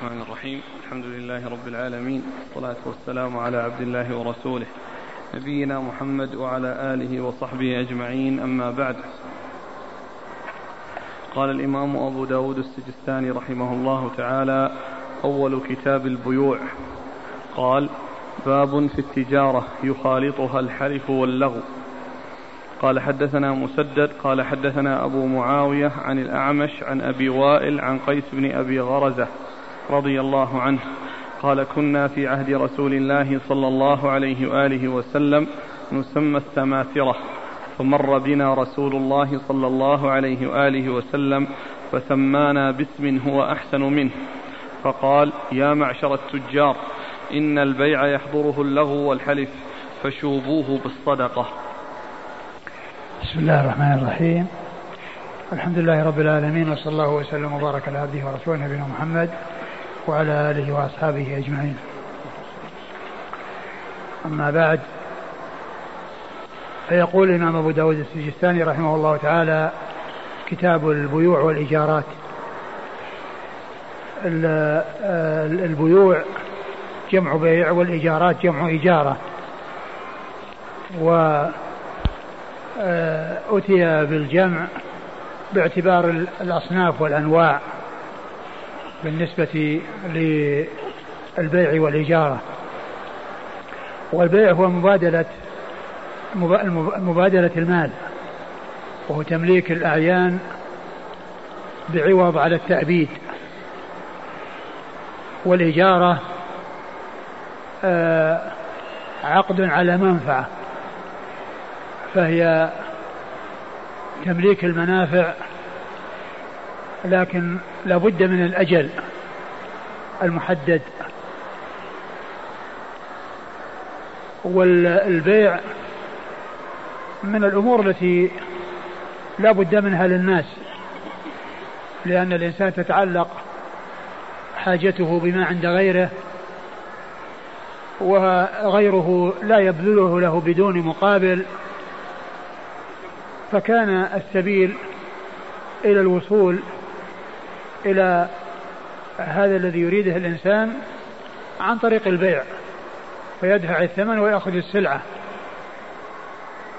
الرحمن الرحيم. الحمد لله رب العالمين. والصلاة والسلام على عبد الله ورسوله. نبينا محمد وعلى آله وصحبه أجمعين. أما بعد. قال الإمام أبو داود السجستاني رحمه الله تعالى أول كتاب البيوع. قال باب في التجارة يخالطها الحلف واللغو. قال حدثنا مسدد. قال حدثنا أبو معاوية عن الأعمش عن أبي وائل عن قيس بن أبي غرزة. رضي الله عنه قال كنا في عهد رسول الله صلى الله عليه وآله وسلم نسمى السماثرة فمر بنا رسول الله صلى الله عليه وآله وسلم فسمانا باسم هو أحسن منه فقال يا معشر التجار إن البيع يحضره اللغو والحلف فشوبوه بالصدقة. بسم الله الرحمن الرحيم. الحمد لله رب العالمين وصلى الله وسلم وبارك على عبده ورسوله نبينا محمد وعلى آله وأصحابه أجمعين. أما بعد فيقول الإمام أبو داود السجستاني رحمه الله تعالى كتاب البيوع والإيجارات. البيوع جمع بيع والإيجارات جمع إيجارة. و أتي بالجمع باعتبار الأصناف والأنواع. بالنسبة للبيع والإجارة والبيع هو مبادلة مبادلة المال وهو تمليك الأعيان بعوض على التأبيد. والإجارة آه، عقد على منفعة فهي تمليك المنافع لكن لابد من الأجل المحدد. والبيع من الأمور التي لا بد منها للناس لأن الإنسان تتعلق حاجته بما عند غيره وغيره لا يبذله له بدون مقابل فكان السبيل إلى الوصول إلى هذا الذي يريده الإنسان عن طريق البيع فيدفع الثمن ويأخذ السلعة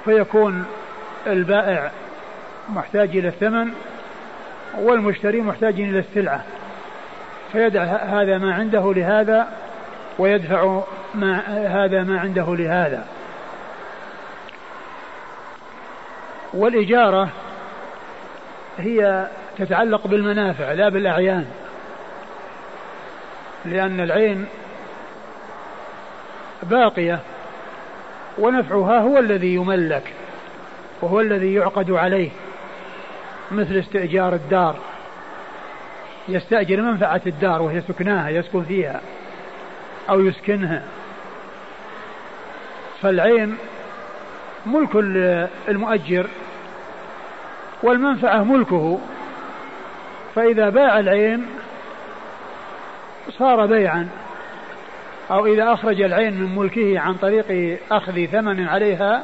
فيكون البائع محتاج إلى الثمن والمشتري محتاج إلى السلعة فيدع هذا ما عنده لهذا ويدفع ما هذا ما عنده لهذا. والإجارة هي تتعلق بالمنافع لا بالأعيان. لأن العين باقية ونفعها هو الذي يملك وهو الذي يعقد عليه مثل استئجار الدار. يستأجر منفعة الدار وهي سكناها يسكن فيها أو يسكنها. فالعين ملك المؤجر والمنفعة ملكه. فإذا باع العين صار بيعا. أو إذا أخرج العين من ملكه عن طريق أخذ ثمن عليها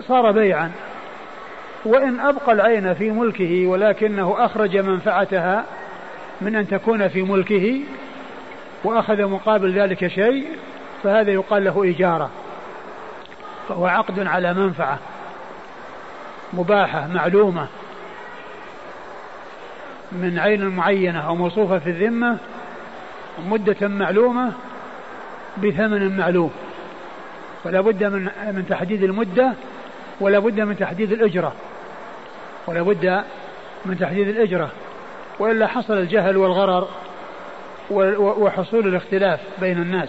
صار بيعا. وإن أبقى العين في ملكه ولكنه أخرج منفعتها من أن تكون في ملكه وأخذ مقابل ذلك شيء فهذا يقال له إجارة فهو عقد على منفعة مباحة معلومة. من عين معينة أو موصوفة في الذمة مدة معلومة بثمن معلوم. ولا بد من من تحديد المدة ولا بد من تحديد الأجرة. ولا بد من تحديد الأجرة. وإلا حصل الجهل والغرر وحصول الاختلاف بين الناس.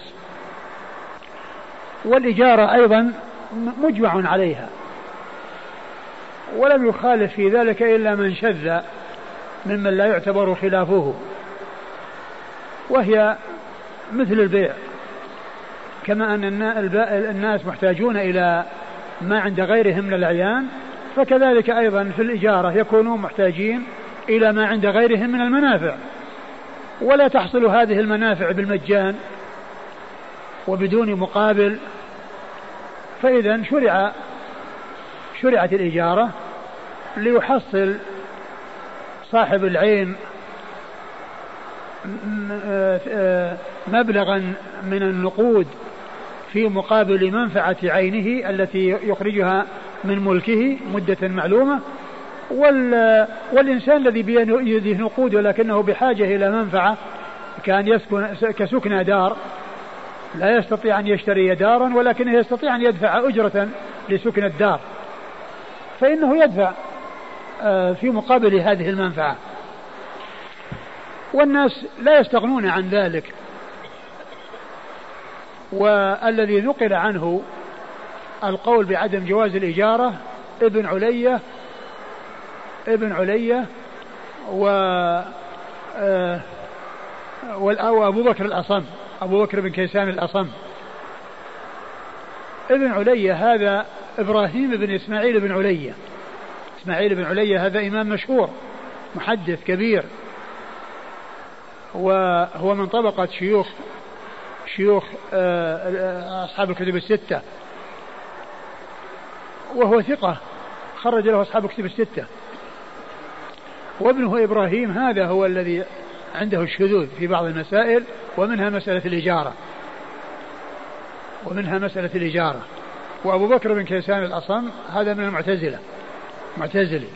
والإجارة أيضا مجمع عليها. ولم يخالف في ذلك إلا من شذ ممن لا يعتبر خلافه وهي مثل البيع كما أن الناس محتاجون إلى ما عند غيرهم من الأعيان فكذلك أيضا في الإجارة يكونون محتاجين إلى ما عند غيرهم من المنافع. ولا تحصل هذه المنافع بالمجان وبدون مقابل. فإذا شرع شرعت الإجارة ليحصل صاحب العين مبلغا من النقود في مقابل منفعة عينه التي يخرجها من ملكه مدة معلومة وال والإنسان الذي بيده نقود ولكنه بحاجة إلى منفعة كأن يسكن كسكنى دار لا يستطيع أن يشتري دارا ولكنه يستطيع أن يدفع أجرة لسكن الدار. فإنه يدفع. في مقابل هذه المنفعة. والناس لا يستغنون عن ذلك. والذي نقل عنه القول بعدم جواز الإجارة ابن علية ابن علية و آه، وأبو بكر الأصم أبو بكر بن كيسان الأصم. ابن علية هذا إبراهيم بن إسماعيل بن علية إسماعيل بن علية هذا إمام مشهور محدث كبير. وهو من طبقة شيوخ شيوخ آه، أصحاب الكتب الستة. وهو ثقة خرج له أصحاب الكتب الستة. وابنه إبراهيم هذا هو الذي عنده الشذوذ في بعض المسائل ومنها مسألة الإجارة. ومنها مسألة الإجارة. وأبو بكر بن كيسان الأصم هذا من المعتزلة. معتزلي.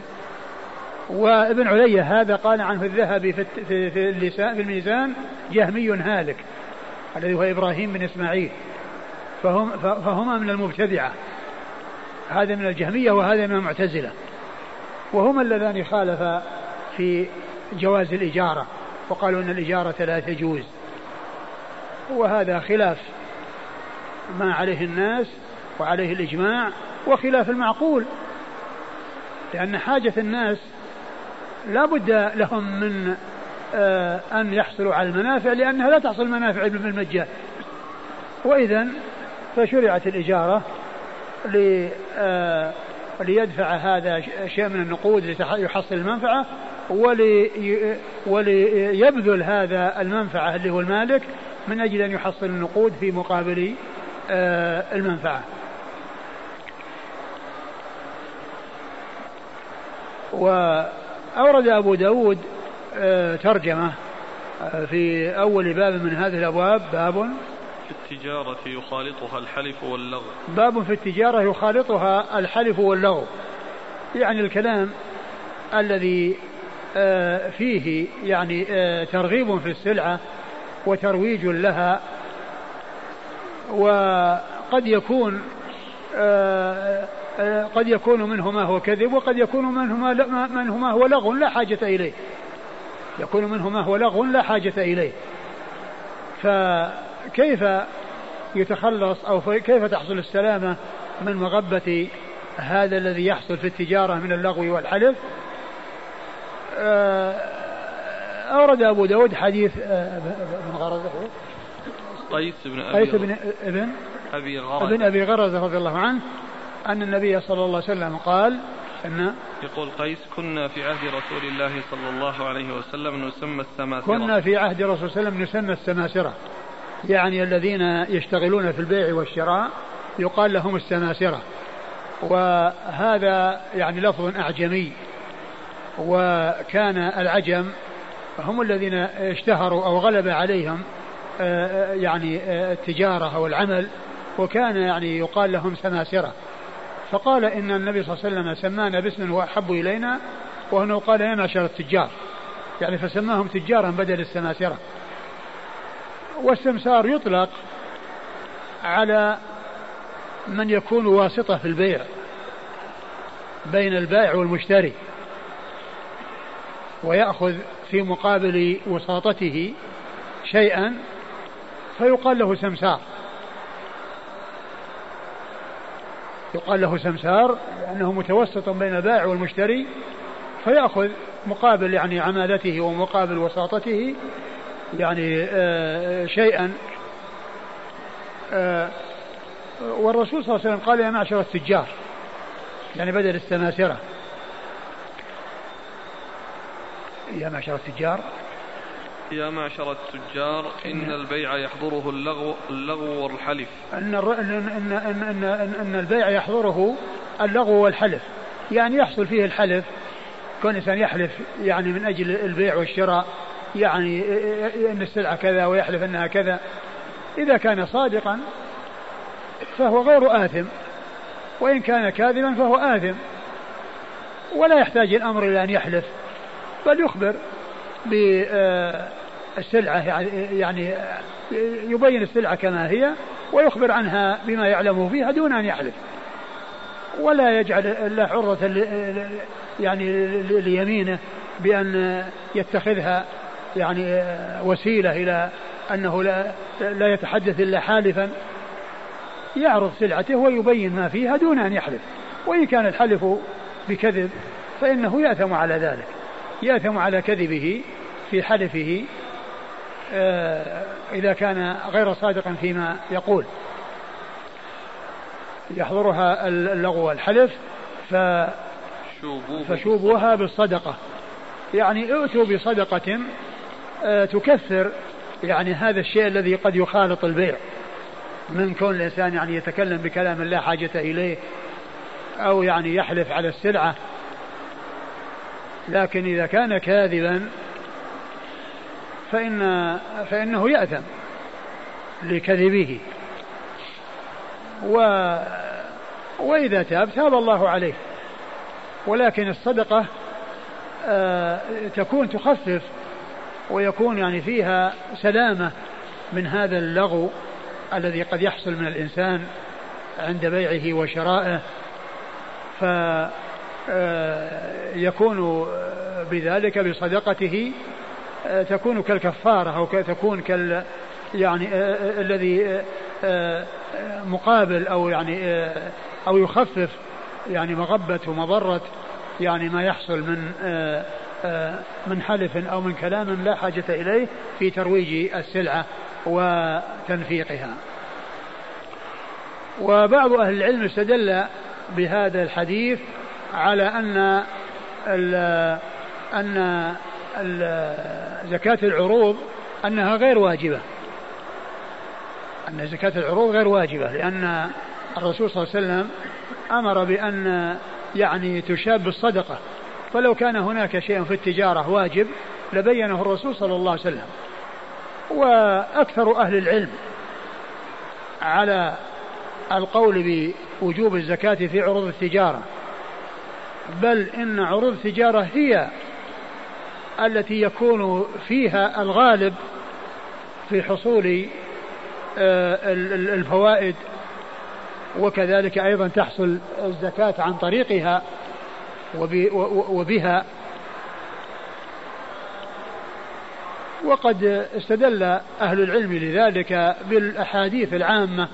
وابن علي هذا قال عنه الذهبي في في اللسان في الميزان جهمي هالك الذي هو إبراهيم بن إسماعيل. فهم فهما من المبتدعة. هذا من الجهمية وهذا من المعتزلة. وهما اللذان خالفا في جواز الإجارة وقالوا إن الإجارة لا تجوز. وهذا خلاف ما عليه الناس وعليه الإجماع وخلاف المعقول. لأن حاجة الناس لا بد لهم من آه، أن يحصلوا على المنافع لأنها لا تحصل المنافع بالمجان وإذا فشرعت الإجارة آه، ليدفع هذا شيء من النقود ليحصل المنفعة ولي وليبذل هذا المنفعة اللي هو المالك من أجل أن يحصل النقود في مقابل آه، المنفعة. و أورد أبو داود آه، ترجمة آه، في أول باب من هذه الأبواب باب في التجارة يخالطها الحلف واللغو. باب في التجارة يخالطها الحلف واللغو. يعني الكلام الذي آه، فيه يعني ترغيب في السلعة وترويج لها وقد يكون قد يكون منه ما هو كذب وقد يكون منه ما, منه ما هو لغو لا حاجة إليه. يكون منه ما هو لغو لا حاجة إليه. فكيف يتخلص أو كيف تحصل السلامة من مغبة هذا الذي يحصل في التجارة من اللغو والحلف؟ آه، أورد أبو داود حديث آه، ابن غرزة. قيس بن أبي قيس بن ابن أبي غرزة. ابن أبي غرزة رضي الله عنه. أن النبي صلى الله عليه وسلم قال أن يقول قيس كنا في عهد رسول الله صلى الله عليه وسلم نسمى السماسرة. كنا في عهد رسول الله صلى الله عليه وسلم نسمى السماسرة. يعني الذين يشتغلون في البيع والشراء يقال لهم السماسرة. وهذا يعني لفظ أعجمي. وكان العجم هم الذين اشتهروا أو غلب عليهم آه، آه، يعني آه، التجارة أو العمل. وكان يعني يقال لهم سماسرة. فقال إن النبي صلى الله عليه وسلم سمانا باسم هو أحب إلينا وأنه قال يا معشر التجار يعني فسماهم تجارا بدل السماسرة. والسمسار يطلق على من يكون واسطة في البيع بين البائع والمشتري. ويأخذ في مقابل وساطته شيئا فيقال له سمسار. يقال له سمسار لأنه متوسط بين البائع والمشتري فيأخذ مقابل يعني عمالته ومقابل وساطته يعني آه شيئا. آه والرسول صلى الله عليه وسلم قال يا معشر التجار يعني بدل السماسرة. يا معشر التجار يا معشر التجار إن البيع يحضره اللغو اللغو والحلف. أن إن إن إن إن, إن البيع يحضره اللغو والحلف. يعني يحصل فيه الحلف كون الإنسان يحلف يعني من أجل البيع والشراء يعني أن السلعة كذا ويحلف أنها كذا. إذا كان صادقا فهو غير آثم وإن كان كاذبا فهو آثم. ولا يحتاج الأمر إلى أن يحلف بل يخبر بالسلعة يعني يبين السلعة كما هي ويخبر عنها بما يعلمه فيها دون أن يحلف. ولا يجعل الله عرضة يعني ليمينه بأن يتخذها يعني وسيلة إلى أنه لا, لا يتحدث إلا حالفا. يعرض سلعته ويبين ما فيها دون أن يحلف. وإن كان الحلف بكذب فإنه يأثم على ذلك. يأثم على كذبه في حلفه إذا كان غير صادقا فيما يقول. يحضرها اللغو والحلف ف فشوبوها بالصدقة. يعني ائتوا بصدقة آه، تكثر يعني هذا الشيء الذي قد يخالط البيع. من كون الإنسان يعني يتكلم بكلام لا حاجة إليه أو يعني يحلف على السلعة. لكن إذا كان كاذبا فإن فإنه يأثم لكذبه. و وإذا تاب تاب الله عليه. ولكن الصدقة آه تكون تخفف ويكون يعني فيها سلامة من هذا اللغو الذي قد يحصل من الإنسان عند بيعه وشرائه. فيكون آه، بذلك بصدقته تكون كالكفارة أو تكون كال يعني آه، الذي مقابل أو يعني أو يخفف يعني مغبة ومضرة يعني ما يحصل من من حلف أو من كلام لا حاجة إليه في ترويج السلعة وتنفيقها. وبعض أهل العلم استدل بهذا الحديث على أن أن زكاة العروض أنها غير واجبة. أن زكاة العروض غير واجبة لأن الرسول صلى الله عليه وسلم أمر بأن يعني تشاب بالصدقة فلو كان هناك شيء في التجارة واجب لبينه الرسول صلى الله عليه وسلم. وأكثر أهل العلم على القول بوجوب الزكاة في عروض التجارة. بل إن عروض التجارة هي التي يكون فيها الغالب في حصول آه، الفوائد وكذلك أيضا تحصل الزكاة عن طريقها وبها. وقد استدل أهل العلم لذلك بالأحاديث العامة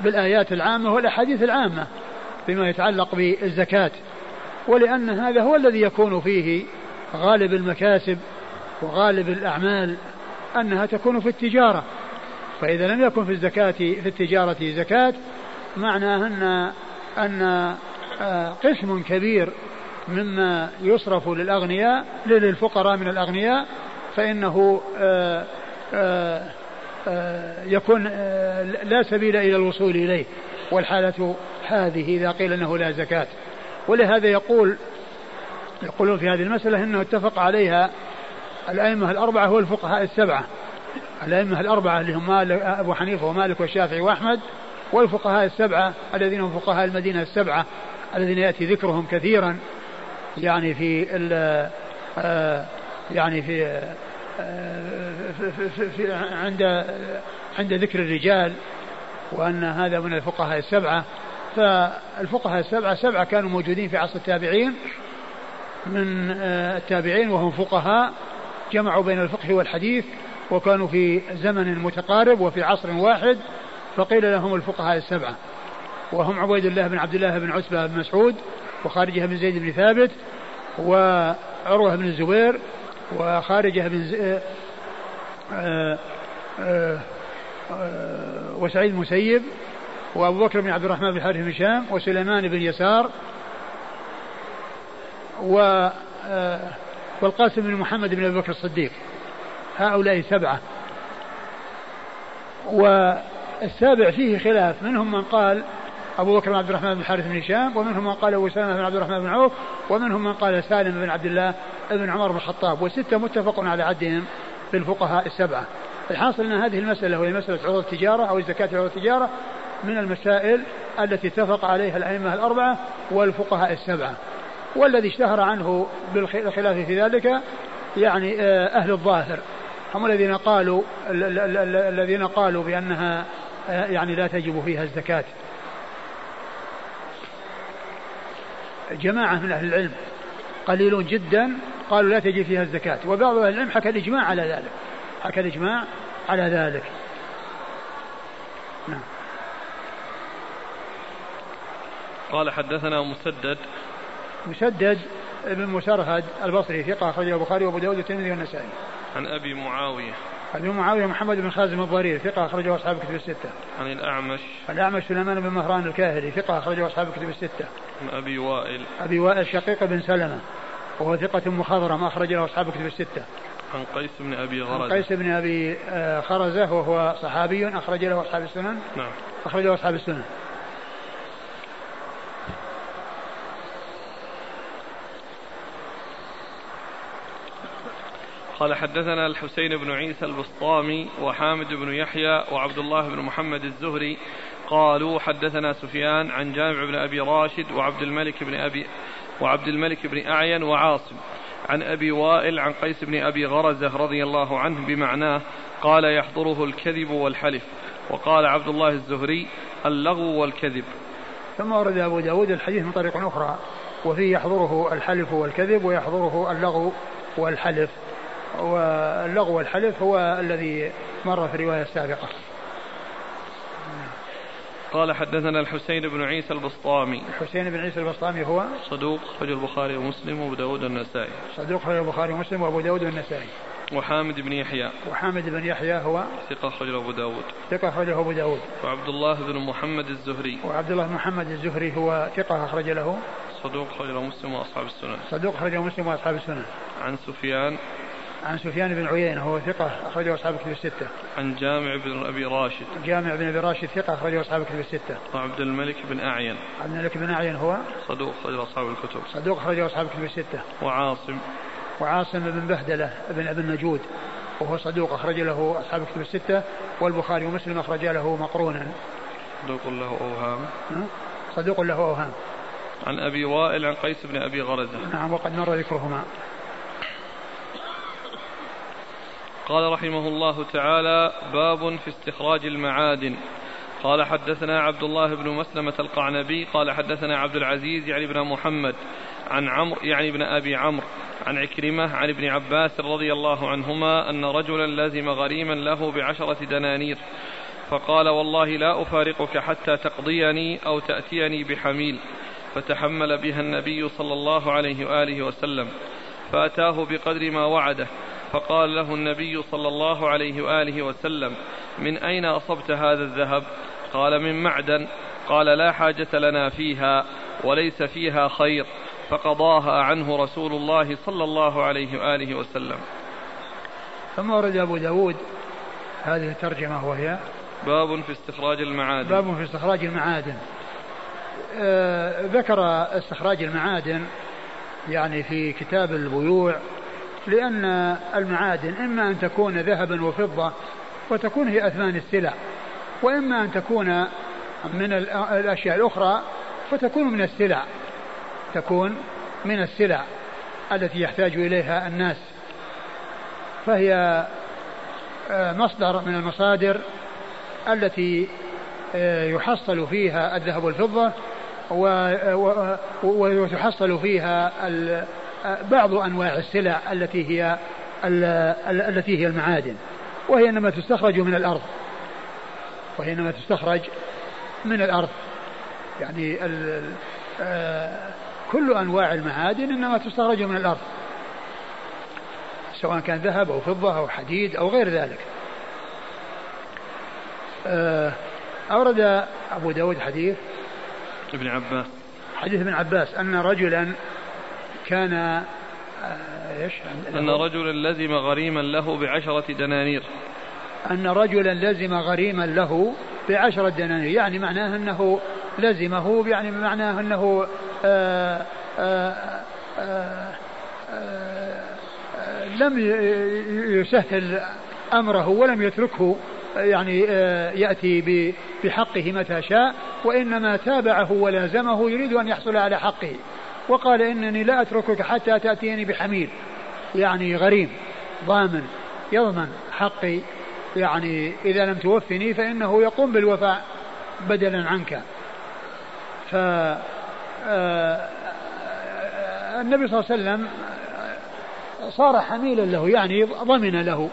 بالآيات العامة والأحاديث العامة فيما يتعلق بالزكاة. ولأن هذا هو الذي يكون فيه غالب المكاسب وغالب الأعمال أنها تكون في التجارة. فإذا لم يكن في الزكاة في التجارة زكاة معناه أن أن آه، قسم كبير مما يصرف للأغنياء للفقراء من الأغنياء فإنه آه، آه، يكون لا سبيل إلى الوصول إليه. والحالة هذه إذا قيل أنه لا زكاة. ولهذا يقول يقولون في هذه المسألة أنه اتفق عليها الأئمة الأربعة والفقهاء السبعة. الأئمة الأربعة اللي هم أبو حنيفة ومالك والشافعي وأحمد والفقهاء السبعة الذين هم فقهاء المدينة السبعة الذين يأتي ذكرهم كثيرا. يعني في آه، يعني في, آه، في, في, في عند عند ذكر الرجال وأن هذا من الفقهاء السبعة. فالفقهاء السبعة سبعة كانوا موجودين في عصر التابعين. من آه، التابعين وهم فقهاء جمعوا بين الفقه والحديث وكانوا في زمن متقارب وفي عصر واحد فقيل لهم الفقهاء السبعة. وهم عبيد الله بن عبد الله بن عتبة بن مسعود وخارجة بن زيد بن ثابت وعروة بن الزبير وخارجة بن ز... آآ آه، آه، وسعيد المسيب وأبو بكر بن عبد الرحمن بن حارث بن هشام وسليمان بن يسار و والقاسم بن محمد بن أبي بكر الصديق. هؤلاء سبعة. والسابع فيه خلاف. منهم من قال أبو بكر بن عبد الرحمن بن الحارث بن هشام ومنهم من قال أبو سلمة بن عبد الرحمن بن عوف ومنهم من قال سالم بن عبد الله بن عمر بن الخطاب. والستة متفق على عدهم في الفقهاء السبعة. الحاصل أن هذه المسألة وهي مسألة عروض التجارة أو الزكاة في عروض التجارة من المسائل التي اتفق عليها الأئمة الأربعة والفقهاء السبعة. والذي اشتهر عنه بالخلاف في ذلك يعني آه، أهل الظاهر. هم الذين قالوا الذين قالوا بأنها آه، يعني لا تجب فيها الزكاة. جماعة من أهل العلم قليلون جدا قالوا لا تجب فيها الزكاة. وبعض أهل العلم حكى الإجماع على ذلك. حكى الإجماع على ذلك. نعم. قال حدثنا مسدد مسدد بن مسرهد البصري ثقة أخرجه البخاري وأبو داود والترمذي والنسائي. عن أبي معاوية. أبي معاوية محمد بن خازم الضرير ثقة أخرجه أصحاب الكتب الستة. عن الأعمش. الأعمش سليمان بن مهران الكاهلي ثقة أخرجه أصحاب الكتب الستة. عن أبي وائل. أبي وائل شقيق بن سلمة وهو ثقة مخضرم أخرج له أصحاب الكتب الستة. عن قيس بن أبي غرزة. عن قيس بن أبي آه، خرزة وهو صحابي أخرج له أصحاب السنن. نعم. أخرج له أصحاب السنن. قال حدثنا الحسين بن عيسى البسطامي وحامد بن يحيى وعبد الله بن محمد الزهري قالوا حدثنا سفيان عن جامع بن أبي راشد وعبد الملك بن أبي وعبد الملك بن أعين وعاصم عن أبي وائل عن قيس بن أبي غرزة رضي الله عنه بمعناه قال يحضره الكذب والحلف وقال عبد الله الزهري اللغو والكذب. ثم ورد أبو داود الحديث من طريق أخرى وفيه يحضره الحلف والكذب ويحضره اللغو والحلف. واللغو والحلف هو الذي مر في الرواية السابقة قال حدثنا الحسين بن عيسى البسطامي. الحسين بن عيسى البسطامي هو صدوق خرج البخاري ومسلم وأبو داود النسائي صدوق خرج البخاري ومسلم وأبو داود النسائي وحامد بن يحيى. وحامد بن يحيى هو ثقة خرج أبو داود. ثقة خرج أبو داود. وعبد الله بن محمد الزهري. وعبد الله بن محمد الزهري هو ثقة أخرج له. صدوق خرج مسلم وأصحاب السنن. صدوق خرج مسلم وأصحاب السنن. عن سفيان عن سفيان بن عيينة وهو ثقة أخرجه أصحاب الكتب الستة. عن جامع بن أبي راشد. جامع بن أبي راشد ثقة أخرجه أصحاب الكتب الستة. وعبد الملك بن أعين. عبد الملك بن أعين هو صدوق أخرجه أصحاب الكتب. صدوق أخرجه أصحاب الكتب الستة. وعاصم. وعاصم بن بهدلة بن أبي النجود وهو صدوق أخرج له أصحاب الكتب الستة والبخاري ومسلم أخرج له مقرونا. صدوق له أوهام. صدوق له أوهام. عن أبي وائل عن قيس بن أبي غرزة. نعم وقد مر ذكرهما. قال رحمه الله تعالى باب في استخراج المعادن. قال حدثنا عبد الله بن مسلمة القعنبي قال حدثنا عبد العزيز يعني بن محمد عن عمرو يعني بن أبي عمرو عن عكرمة عن ابن عباس رضي الله عنهما أن رجلا لزم غريما له بعشرة دنانير فقال والله لا أفارقك حتى تقضيني أو تأتيني بحميل. فتحمل بها النبي صلى الله عليه وآله وسلم فأتاه بقدر ما وعده. فقال له النبي صلى الله عليه وآله وسلم من أين أصبت هذا الذهب؟ قال من معدن. قال لا حاجة لنا فيها وليس فيها خير. فقضاها عنه رسول الله صلى الله عليه وآله وسلم. ثم ورد أبو داود هذه الترجمة وهي باب في استخراج المعادن. باب في استخراج المعادن. آه ذكر استخراج المعادن يعني في كتاب البيوع لأن المعادن إما أن تكون ذهبا وفضة وتكون هي أثمان السلع وإما أن تكون من الأشياء الأخرى فتكون من السلع تكون من السلع التي يحتاج إليها الناس. فهي آه، مصدر من المصادر التي آه، يحصل فيها الذهب والفضة وتحصل فيها بعض أنواع السلع التي هي التي هي المعادن وهي إنما تستخرج من الأرض وهي إنما تستخرج من الأرض. يعني كل أنواع المعادن إنما تستخرج من الأرض سواء كان ذهب أو فضة أو حديد أو غير ذلك. أورد أبو داود حديث ابن عباس. حديث ابن عباس أن رجلا كان آه، إيش؟ أن رجلا لزم غريما له بعشرة دنانير أن رجلا لزم غريما له بعشرة دنانير يعني معناه أنه لزمه يعني معناه أنه آآ آه، آآ آه، لم يسهل أمره ولم يتركه يعني يأتي بحقه متى شاء وإنما تابعه ولازمه يريد أن يحصل على حقه وقال إنني لا أتركك حتى تأتيني بحميل يعني غريم ضامن يضمن حقي يعني إذا لم توفني فإنه يقوم بالوفاء بدلا عنك. ف آه، النبي صلى الله عليه وسلم صار حميلا له يعني ضمن له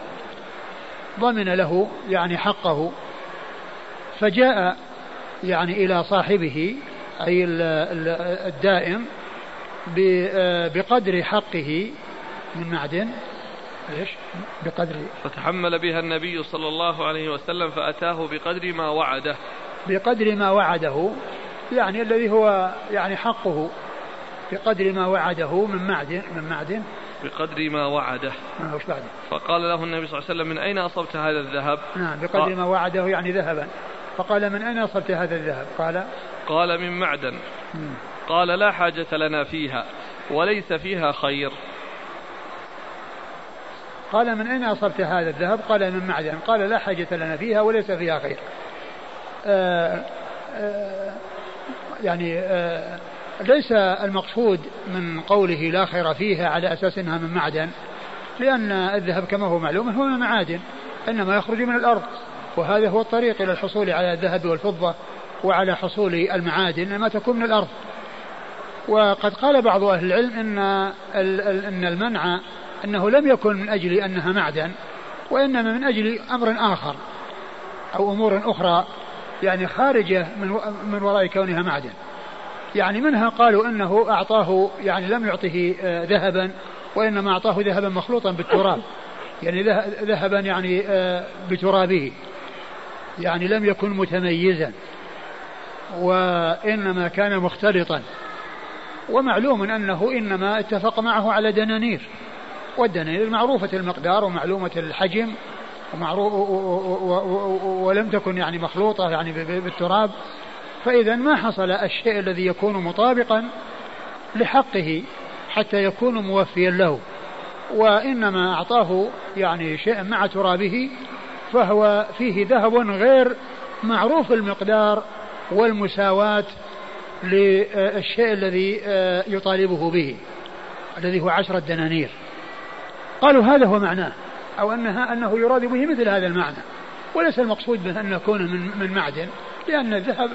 ضمن له يعني حقه. فجاء يعني إلى صاحبه أي الدائم بقدر حقه من معدن. إيش؟ بقدر. فتحمل بها النبي صلى الله عليه وسلم فأتاه بقدر ما وعده. بقدر ما وعده يعني الذي هو يعني حقه. بقدر ما وعده من معدن من معدن. بقدر ما وعده. آه وش فقال له النبي صلى الله عليه وسلم من أين أصبت هذا الذهب؟ نعم بقدر ما وعده يعني ذهبا. فقال من أين أصبت هذا الذهب؟ قال قال من معدن. مم. قال لا حاجة لنا فيها وليس فيها خير. قال من أين أصبت هذا الذهب؟ قال من معدن. قال لا حاجة لنا فيها وليس فيها خير. آه، آه، يعني آه، ليس المقصود من قوله لا خير فيها على أساس أنها من معدن لأن الذهب كما هو معلوم هو من معادن إنما يخرج من الأرض وهذا هو الطريق إلى الحصول على الذهب والفضة وعلى حصول المعادن إنما تكون من الأرض. وقد قال بعض أهل العلم إن أن المنع أنه لم يكن من أجل أنها معدن وإنما من أجل أمر آخر أو أمور أخرى يعني خارجة من من وراء كونها معدن. يعني منها قالوا إنه أعطاه يعني لم يعطه آه، ذهبا وإنما أعطاه ذهبا مخلوطا بالتراب. يعني ذهبا يعني آه، بترابه. يعني لم يكن متميزا وإنما كان مختلطا. ومعلوم أنه إنما اتفق معه على دنانير والدنانير معروفة المقدار ومعلومة الحجم ومعروف ولم تكن يعني مخلوطة يعني بالتراب. فإذا ما حصل الشيء الذي يكون مطابقا لحقه حتى يكون موفيا له وإنما أعطاه يعني شيء مع ترابه فهو فيه ذهب غير معروف المقدار والمساواة للشيء الذي آه، يطالبه به الذي هو عشرة دنانير. قالوا هذا هو معناه أو أنها أنه يراد به مثل هذا المعنى. وليس المقصود به أن يكون من, من معدن لأن الذهب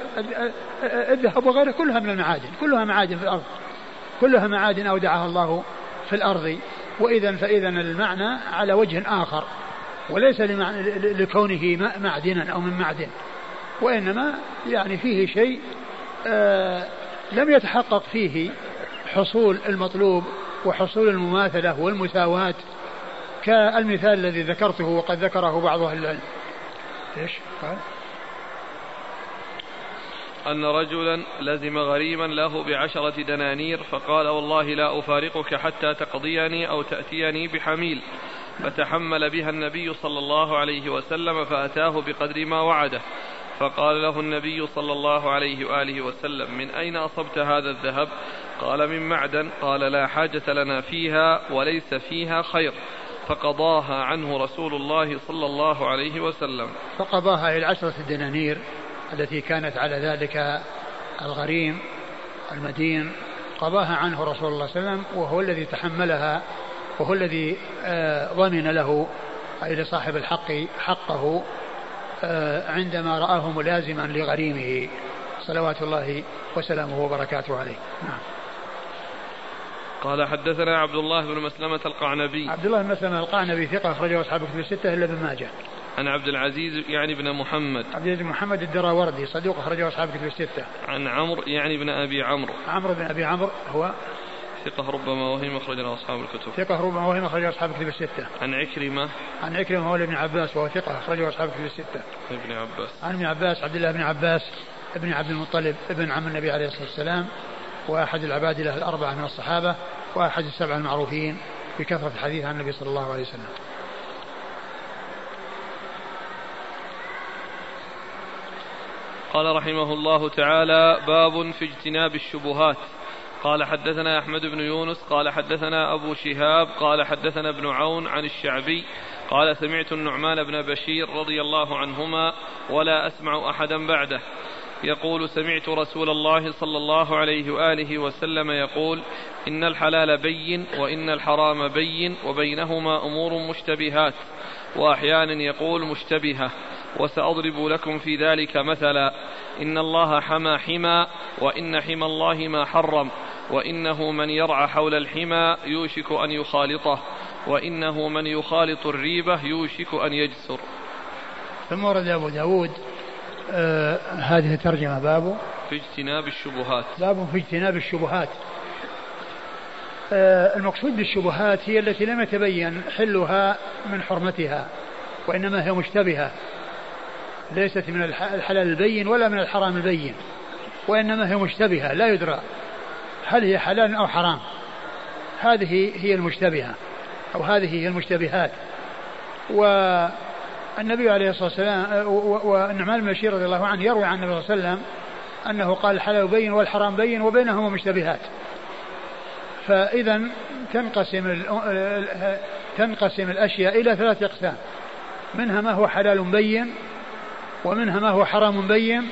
الذهب وغيره كلها من المعادن كلها معادن في الأرض. كلها معادن أودعها الله في الأرض. وإذا فإذا المعنى على وجه آخر. وليس لكونه معدنا أو من معدن. وإنما يعني فيه شيء لم يتحقق فيه حصول المطلوب وحصول المماثلة والمساواة كالمثال الذي ذكرته وقد ذكره بعض أهل العلم. إيش؟ قال؟ أن رجلا لزم غريما له بعشرة دنانير فقال والله لا أفارقك حتى تقضيني أو تأتيني بحميل. فتحمل بها النبي صلى الله عليه وسلم فأتاه بقدر ما وعده. فقال له النبي صلى الله عليه وآله وسلم من أين أصبت هذا الذهب؟ قال من معدن. قال لا حاجة لنا فيها وليس فيها خير. فقضاها عنه رسول الله صلى الله عليه وسلم. فقضاها العشرة الدنانير التي كانت على ذلك الغريم المدين. قضاها عنه رسول الله صلى الله عليه وسلم وهو الذي تحملها وهو الذي آه، ضمن له أي لصاحب الحق حقه. عندما رآه ملازما لغريمه صلوات الله وسلامه وبركاته عليه. نعم. قال حدثنا عبد الله بن مسلمة القعنبي. عبد الله بن مسلمة القعنبي ثقة أخرجه أصحاب كتب الستة إلا ابن ماجه. عن عبد العزيز يعني بن محمد. عبد العزيز محمد الدراوردي صدوق أخرجه أصحاب كتب الستة. عن عمرو يعني بن أبي عمرو. عمرو بن أبي عمرو هو ثقة ربما وهم أخرج له أصحاب الكتب. ثقة ربما وهم أخرج أصحاب الكتب الستة. عن عكرمة. عن عكرمة هو ابن عباس وهو ثقة أخرجه أصحاب الكتب الستة. ابن عباس. عن ابن عباس عبد الله بن عباس ابن عبد المطلب ابن عم النبي عليه الصلاة والسلام وأحد العباد له الأربعة من الصحابة وأحد السبع المعروفين بكثرة الحديث عن النبي صلى الله عليه وسلم. قال رحمه الله تعالى باب في اجتناب الشبهات. قال حدثنا أحمد بن يونس قال حدثنا أبو شهاب قال حدثنا ابن عون عن الشعبي قال سمعت النعمان بن بشير رضي الله عنهما ولا أسمع أحدا بعده. يقول سمعت رسول الله صلى الله عليه وآله وسلم يقول إن الحلال بين وإن الحرام بين وبينهما أمور مشتبهات وأحيانا يقول مشتبهة وسأضرب لكم في ذلك مثلا إن الله حمى حمى وإن حمى الله ما حرم وإنه من يرعى حول الحمى يوشك أن يخالطه وإنه من يخالط الريبة يوشك أن يجسر ثم ورد أبو داود آه هذه الترجمة باب في اجتناب الشبهات. باب في اجتناب الشبهات. آه المقصود بالشبهات هي التي لم يتبين حلها من حرمتها وإنما هي مشتبهة. ليست من الحلال البين ولا من الحرام البين وإنما هي مشتبهة لا يدرى. هل هي حلال أو حرام؟ هذه هي المشتبهة أو هذه هي المشتبهات. والنبي عليه الصلاة والسلام والنعمان بن بشير رضي الله عنه يروي عن النبي صلى الله عليه وسلم أنه قال الحلال بين والحرام بين وبينهما مشتبهات. فإذا تنقسم تنقسم الأشياء إلى ثلاثة أقسام. منها ما هو حلال بين ومنها ما هو حرام بين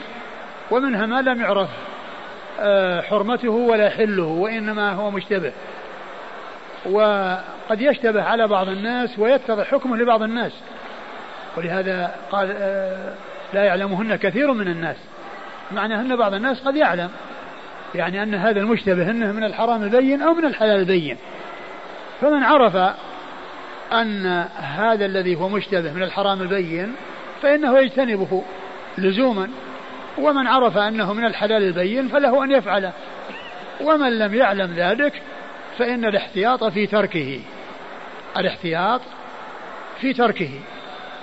ومنها ما لم يعرف حرمته ولا حله وإنما هو مشتبه. وقد يشتبه على بعض الناس ويتضح حكمه لبعض الناس. ولهذا قال آه، لا يعلمهن كثير من الناس. معنى أن بعض الناس قد يعلم يعني أن هذا المشتبه أنه من الحرام البين أو من الحلال البين. فمن عرف أن هذا الذي هو مشتبه من الحرام البين فإنه يجتنبه لزوما. ومن عرف أنه من الحلال البين فله أن يفعله. ومن لم يعلم ذلك فإن الاحتياط في تركه. الاحتياط في تركه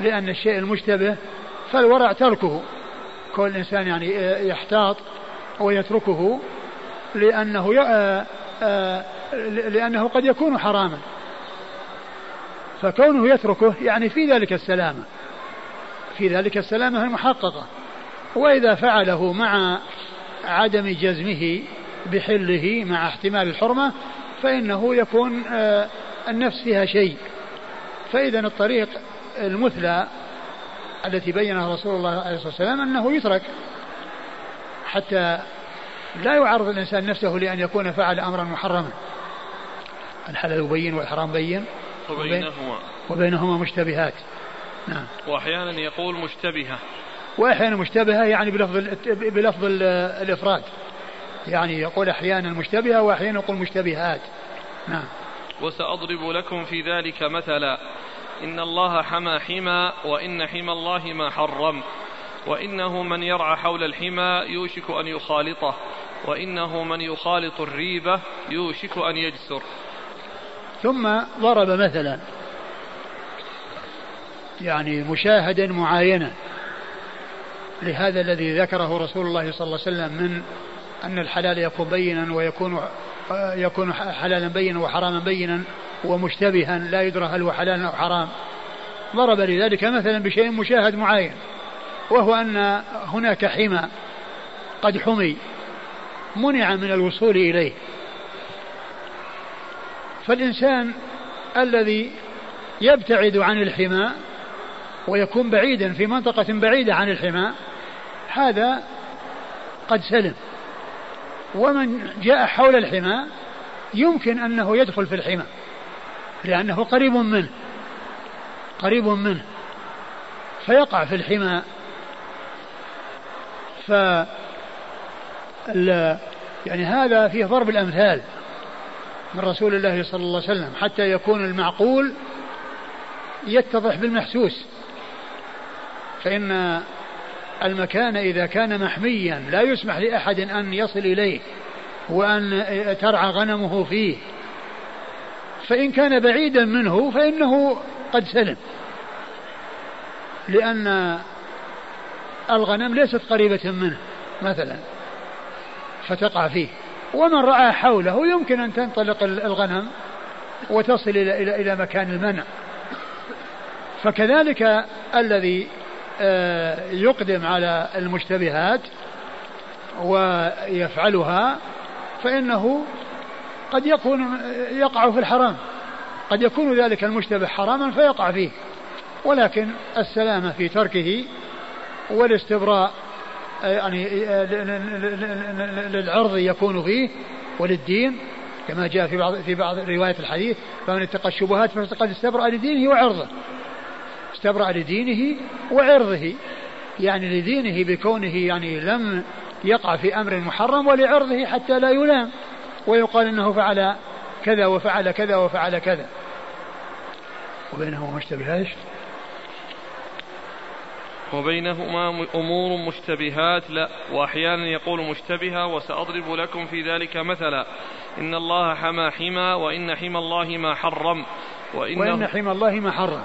لأن الشيء المشتبه فالورع تركه. كل إنسان يعني يحتاط ويتركه لأنه آه، آه، لأنه قد يكون حراما. فكونه يتركه يعني في ذلك السلامة. في ذلك السلامة المحققة. وإذا فعله مع عدم جزمه بحله مع احتمال الحرمة فإنه يكون آه، النفس فيها شيء. فإذا الطريق المثلى التي بينها رسول الله عليه الصلاة والسلام أنه يترك. حتى لا يعرض الإنسان نفسه لأن يكون فعل أمرا محرما. الحلال بين والحرام بين. وبينهما. وبينهما مشتبهات. نعم. وأحيانا يقول مشتبهة. وأحيانا مشتبهة يعني بلفظ بلفظ الإفراد. يعني يقول أحيانا مشتبهة وأحيانا يقول مشتبهات. نعم. وسأضرب لكم في ذلك مثلا. إن الله حمى حمى وإن حمى الله ما حرم. وإنه من يرعى حول الحمى يوشك أن يخالطه. وإنه من يخالط الريبة يوشك أن يجسر. ثم ضرب مثلا. يعني مشاهدا معاينا لهذا الذي ذكره رسول الله صلى الله عليه وسلم من أن الحلال يكون بينا ويكون يكون حلالا بينا وحراما بينا ومشتبها لا يدرى هل هو حلال أو حرام. ضرب لذلك مثلا بشيء مشاهد معين وهو أن هناك حمى قد حمي منع من الوصول إليه. فالإنسان الذي يبتعد عن الحمى ويكون بعيدا في منطقة بعيدة عن الحمى هذا قد سلم ومن جاء حول الحمى يمكن أنه يدخل في الحمى لأنه قريب منه قريب منه فيقع في الحمى. ف يعني هذا فيه ضرب الأمثال من رسول الله صلى الله عليه وسلم حتى يكون المعقول يتضح بالمحسوس. فإن المكان إذا كان محميا. لا يسمح لأحد أن يصل إليه وأن ترعى غنمه فيه. فإن كان بعيدا منه فإنه قد سلم. لأن الغنم ليست قريبة منه مثلا فتقع فيه. ومن رأى حوله يمكن أن تنطلق الغنم وتصل إلى إلى إلى مكان المنع. فكذلك الذي يقدم على المشتبهات ويفعلها فإنه قد يكون يقع في الحرام. قد يكون ذلك المشتبه حراما فيقع فيه. ولكن السلامة في تركه والاستبراء يعني للعرض يكون فيه وللدين كما جاء في بعض في بعض روايات الحديث فمن اتقى الشبهات فقد استبرأ لدينه وعرضه. استبرأ لدينه وعرضه. يعني لدينه بكونه يعني لم يقع في أمر محرم ولعرضه حتى لا يلام. ويقال إنه فعل كذا وفعل كذا وفعل كذا. وبينهما مشتبهات. وبينهما أمور مشتبهات لا وأحيانا يقول مشتبهة وسأضرب لكم في ذلك مثلا. إن الله حمى حمى وإن حمى الله ما حرم وإنه وإن حمى الله ما حرم.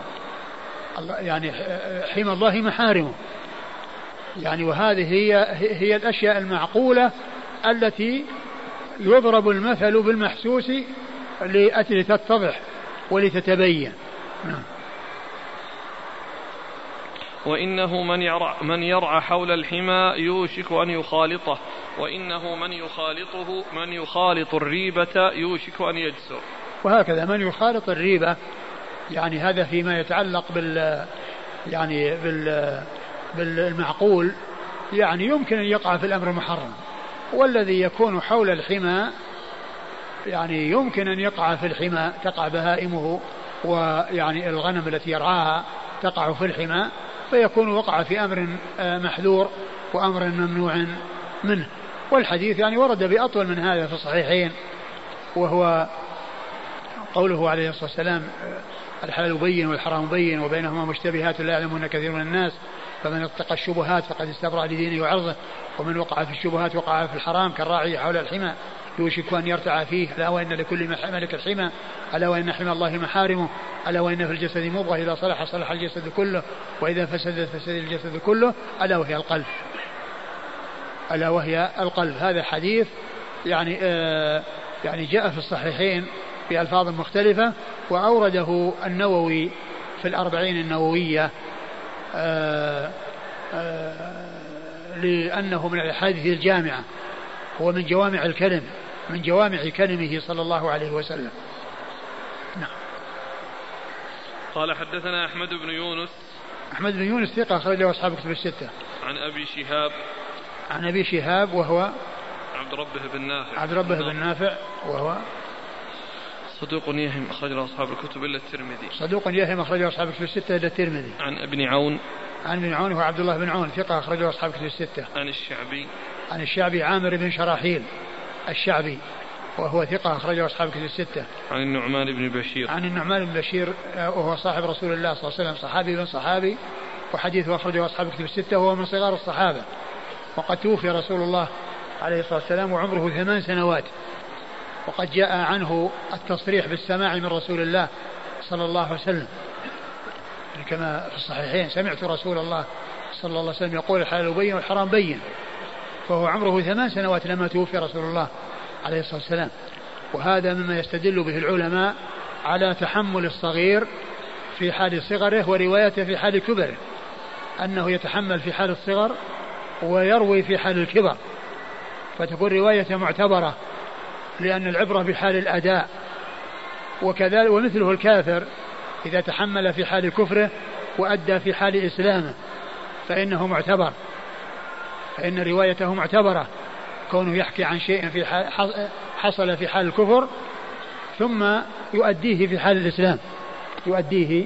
يعني حمى الله محارمه. يعني وهذه هي هي الأشياء المعقولة التي يضرب المثل بالمحسوس لأجل تتضح ولتتبين. نعم. وإنه من يرعى, من يرعى حول الحمى يوشك أن يخالطه. وإنه من يخالطه من يخالط الريبة يوشك أن يجسر. وهكذا من يخالط الريبة يعني هذا فيما يتعلق بال يعني بال بالمعقول يعني يمكن أن يقع في الأمر المحرم والذي يكون حول الحمى يعني يمكن أن يقع في الحمى تقع بهائمه ويعني الغنم التي يرعاها تقع في الحمى فيكون وقع في أمر آه، محذور وأمر ممنوع منه. والحديث يعني ورد بأطول من هذا في الصحيحين وهو قوله عليه الصلاة والسلام آه، الحلال بين والحرام بين وبينهما مشتبهات لا يعلمون كثير من الناس. فمن اتقى الشبهات فقد استبرأ لدينه وعرضه. ومن وقع في الشبهات وقع في الحرام كالراعي حول الحمى. يوشك أن يرتع فيه. ألا وإن لكل ملك الحمى. ألا وإن حمى الله محارمه. ألا وإن في الجسد مضغة. إذا صلح صلح الجسد كله. وإذا فسدت فسد الجسد كله. ألا وهي القلب. ألا وهي القلب. هذا حديث يعني آه يعني جاء في الصحيحين بألفاظ مختلفة وأورده النووي في الأربعين النووية آه آه لأنه من الأحاديث الجامعة هو من جوامع الكلم من جوامع كلمه صلى الله عليه وسلم. نعم. قال حدثنا أحمد بن يونس. أحمد بن يونس ثقة أخرجه أصحاب كتب الستة. عن أبي شهاب. عن أبي شهاب وهو عبد ربه بن نافع. عبد ربه بن نافع وهو صدوق يهم أخرجه أصحاب الكتب إلا الترمذي صدوق يهم أخرجه أصحاب الكتب الستة إلا الترمذي عن ابن عون عن ابن عون هو عبد الله بن عون ثقة أخرجه أصحاب الكتب الستة عن الشعبي عن الشعبي عامر بن شراحيل الشعبي وهو ثقة أخرجه أصحاب الكتب الستة. عن النعمان بن بشير. عن النعمان بن بشير آه، وهو صاحب رسول الله صلى الله عليه وسلم صحابي بن صحابي وحديثه أخرجه أصحاب الكتب الستة وهو من صغار الصحابة. وقد توفي رسول الله عليه الصلاة والسلام وعمره ثمان سنوات. وقد جاء عنه التصريح بالسماع من رسول الله صلى الله عليه وسلم. كما في الصحيحين سمعت رسول الله صلى الله عليه وسلم يقول الحلال بين والحرام بين. فهو عمره ثمان سنوات لما توفي رسول الله عليه الصلاة والسلام. وهذا مما يستدل به العلماء على تحمل الصغير في حال صغره وروايته في حال كبره. أنه يتحمل في حال الصغر ويروي في حال الكبر. فتكون روايته معتبرة لأن العبرة بحال الأداء. وكذلك ومثله الكافر إذا تحمل في حال كفره وأدى في حال إسلامه فإنه معتبر. فإن روايته معتبرة كونه يحكي عن شيء في حصل في حال الكفر ثم يؤديه في حال الإسلام. يؤديه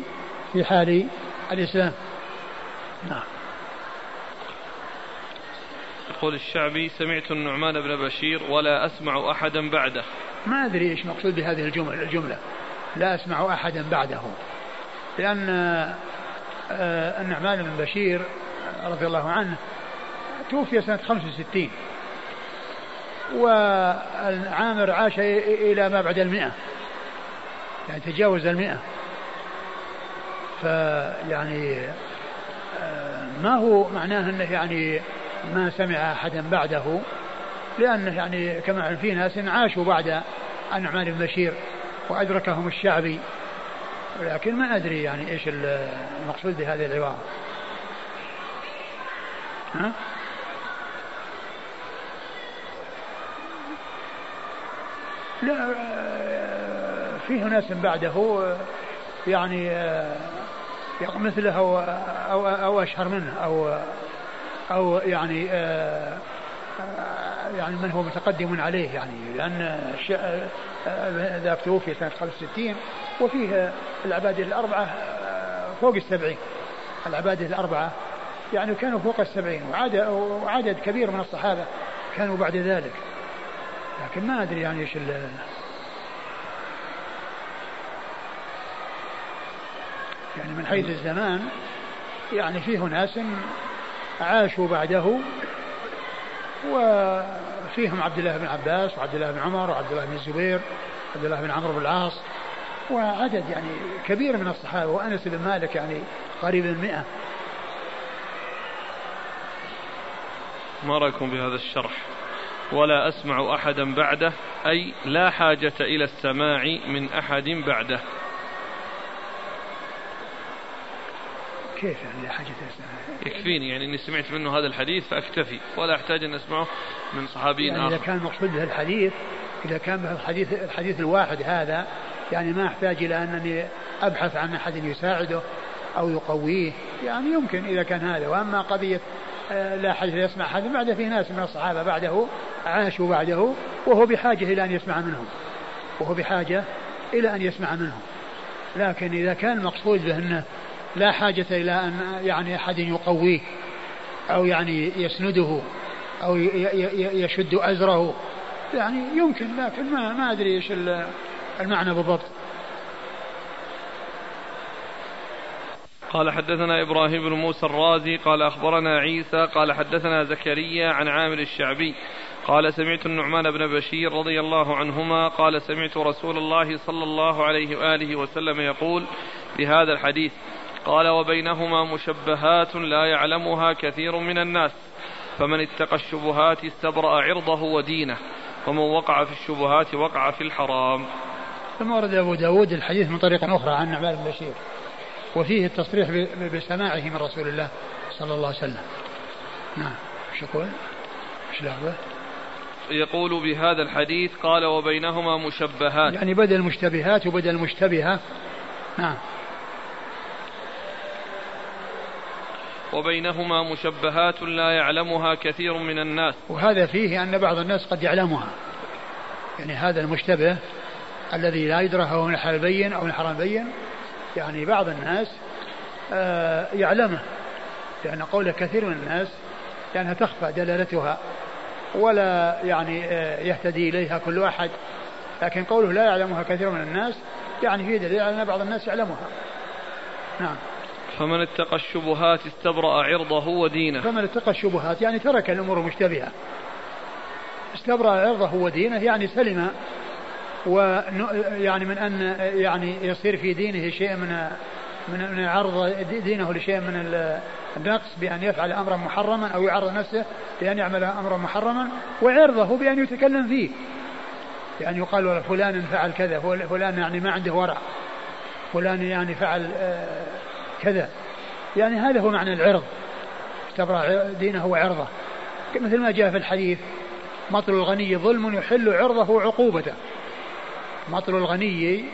في حال الإسلام. نعم. يقول الشعبي سمعت النعمان بن بشير ولا أسمع أحدا بعده. ما أدري إيش مقصود بهذه الجملة, الجملة. لا أسمع أحدا بعده. لأن آه، النعمان بن بشير رضي الله عنه توفي سنة 65 والعامر عاش إلى ما بعد المئة. يعني تجاوز المئة. فيعني آه، ما هو معناه أنه يعني ما سمع أحدا بعده لأنه يعني كما في ناس عاشوا بعد النعمان بن بشير وأدركهم الشعبي ولكن ما أدري يعني إيش المقصود بهذه العبارة ها؟ لا فيه ناس بعده يعني آه، مثله أو, أو أشهر منه أو أو يعني يعني من هو متقدم عليه يعني لأن ذاك توفي سنة 65 وفيه العبادة الأربعة فوق السبعين. العبادة الأربعة يعني كانوا فوق السبعين وعدد, وعدد كبير من الصحابة كانوا بعد ذلك. لكن ما أدري يعني إيش يعني من حيث الزمان يعني فيه ناس عاشوا بعده وفيهم عبد الله بن عباس وعبد الله بن عمر وعبد الله بن الزبير وعبد الله بن عمرو بن العاص وعدد يعني كبير من الصحابة وأنس بن مالك يعني قريب من مئة. ما رأيكم بهذا الشرح؟ ولا أسمع أحدا بعده أي لا حاجة إلى السماع من أحد بعده. كيف يعني لا حاجة إلى السماع؟ يكفيني يعني أني سمعت منه هذا الحديث فأكتفي ولا أحتاج أن أسمعه من صحابي يعني آخر. إذا كان مقصود به الحديث إذا كان الحديث الحديث الواحد هذا يعني ما أحتاج إلى أنني أبحث عن أحد يساعده أو يقويه يعني يمكن إذا كان هذا. وأما قضية آه، لا حاجة يسمع أحد بعد في ناس من الصحابة بعده عاشوا بعده وهو بحاجة إلى أن يسمع منهم. وهو بحاجة إلى أن يسمع منهم. لكن إذا كان المقصود به أنه لا حاجة إلى أن يعني أحد يقويه أو يعني يسنده أو يشد أزره. يعني يمكن لكن ما ما أدري إيش المعنى بالضبط. قال حدثنا إبراهيم بن موسى الرازي قال أخبرنا عيسى قال حدثنا زكريا عن عامر الشعبي قال سمعت النعمان بن بشير رضي الله عنهما قال سمعت رسول الله صلى الله عليه وآله وسلم يقول بهذا الحديث قال وبينهما مشبهات لا يعلمها كثير من الناس. فمن اتقى الشبهات استبرأ عرضه ودينه ومن وقع في الشبهات وقع في الحرام. ثم ورد أبو داود الحديث من طريق أخرى عن نعمان بن بشير وفيه التصريح بسماعه من رسول الله صلى الله عليه وسلم. نعم يقول؟ إيش؟ يقول بهذا الحديث قال وبينهما مشبهات. يعني بدل مشتبهات وبدل مشتبهة نعم. وبينهما مشبهات لا يعلمها كثير من الناس. وهذا فيه أن بعض الناس قد يعلمها. يعني هذا المشتبه الذي لا يدرى هو من الحلال بين أو من الحرام بين يعني بعض الناس آه، يعلمه. لأن قول كثير من الناس لأنها تخفى دلالتها ولا يعني آه، يهتدي إليها كل أحد. لكن قوله لا يعلمها كثير من الناس يعني فيه دليل على أن بعض الناس يعلمها. نعم. فمن اتقى الشبهات استبرأ عرضه ودينه. فمن اتقى الشبهات يعني ترك الأمور المشتبهة استبرأ عرضه ودينه يعني سلم ويعني من أن يعني يصير في دينه شيء من من من عرض دينه لشيء من النقص بأن يفعل أمرا محرما أو يعرض نفسه بأن يعمل أمرا محرما وعرضه بأن يتكلم فيه. يعني يقال فلان فعل كذا فلان يعني ما عنده ورع. فلان يعني فعل آه، كذا. يعني هذا هو معنى العرض. استبرع دينه وعرضه. مثل ما جاء في الحديث مطل الغني ظلم يحل عرضه وعقوبته. مطل الغني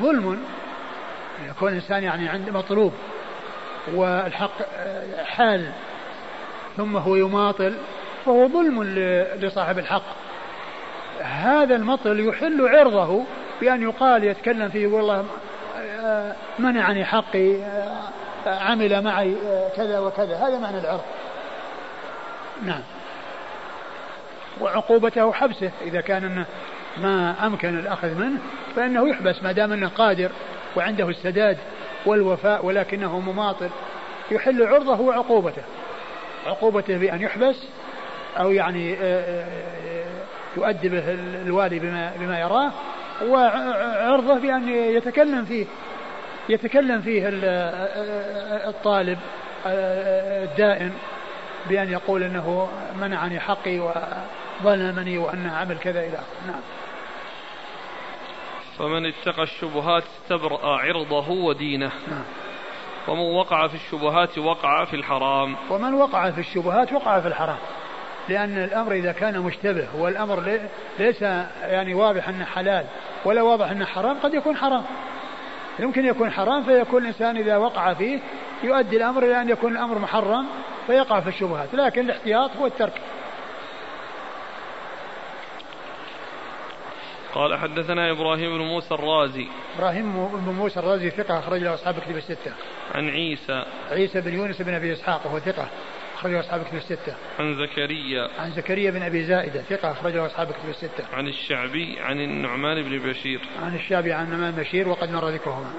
ظلم يكون الإنسان يعني عنده مطلوب والحق حال ثم هو يماطل فهو ظلم لصاحب الحق. هذا المطل يحل عرضه بأن يقال يتكلم فيه يقول الله منعني حقي عمل معي كذا وكذا. هذا معنى العرض. نعم. وعقوبته حبسه إذا كان ما أمكن الأخذ منه فإنه يحبس ما دام أنه قادر وعنده السداد والوفاء ولكنه مماطل. يحل عرضه وعقوبته. عقوبته بأن يحبس أو يعني آه، آه، يؤدبه الوالي بما, بما يراه وعرضه بأن يتكلم فيه. يتكلم فيه آه، الطالب الدائن بأن يقول أنه منعني حقي وظلمني وأنه عمل كذا إلى آخره. نعم. فمن اتقى الشبهات استبرأ عرضه ودينه. نعم. ومن وقع في الشبهات وقع في الحرام. ومن وقع في الشبهات وقع في الحرام. لأن الأمر إذا كان مشتبه والأمر ليس يعني واضح أنه حلال ولا واضح أنه حرام قد يكون حرام. يمكن يكون حرام فيكون الإنسان إذا وقع فيه يؤدي الأمر إلى أن يكون الأمر محرم فيقع في الشبهات. لكن الاحتياط هو الترك. قال حدثنا إبراهيم بن موسى الرازي. إبراهيم بن موسى الرازي ثقة أخرج له أصحاب كتب الستة. عن عيسى. عيسى بن يونس بن أبي إسحاق وهو ثقة. أخرجه أصحاب كتب الستة. عن زكريا. عن زكريا بن أبي زائدة ثقة أخرجه أصحاب كتب الستة. عن الشعبي عن النعمان بن بشير. عن الشعبي عن النعمان بن بشير وقد مر ذكرهما.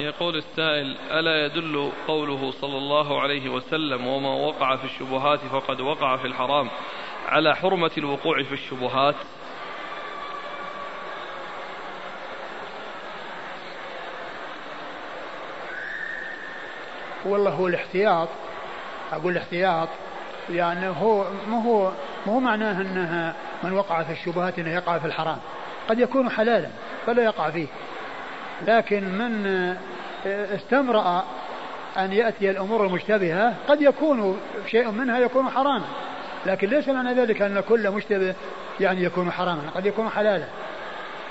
يقول السائل ألا يدل قوله صلى الله عليه وسلم وما وقع في الشبهات فقد وقع في الحرام على حرمة الوقوع في الشبهات والله هو الاحتياط أقول الاحتياط يعني هو مو هو مو معناه أنها من وقع في الشبهات أنه يقع في الحرام. قد يكون حلالا فلا يقع فيه. لكن من استمرأ أن يأتي الأمور المشتبهة قد يكون شيء منها يكون حراما. لكن ليس معنى ذلك أن كل مشتبه يعني يكون حراما قد يكون حلالا.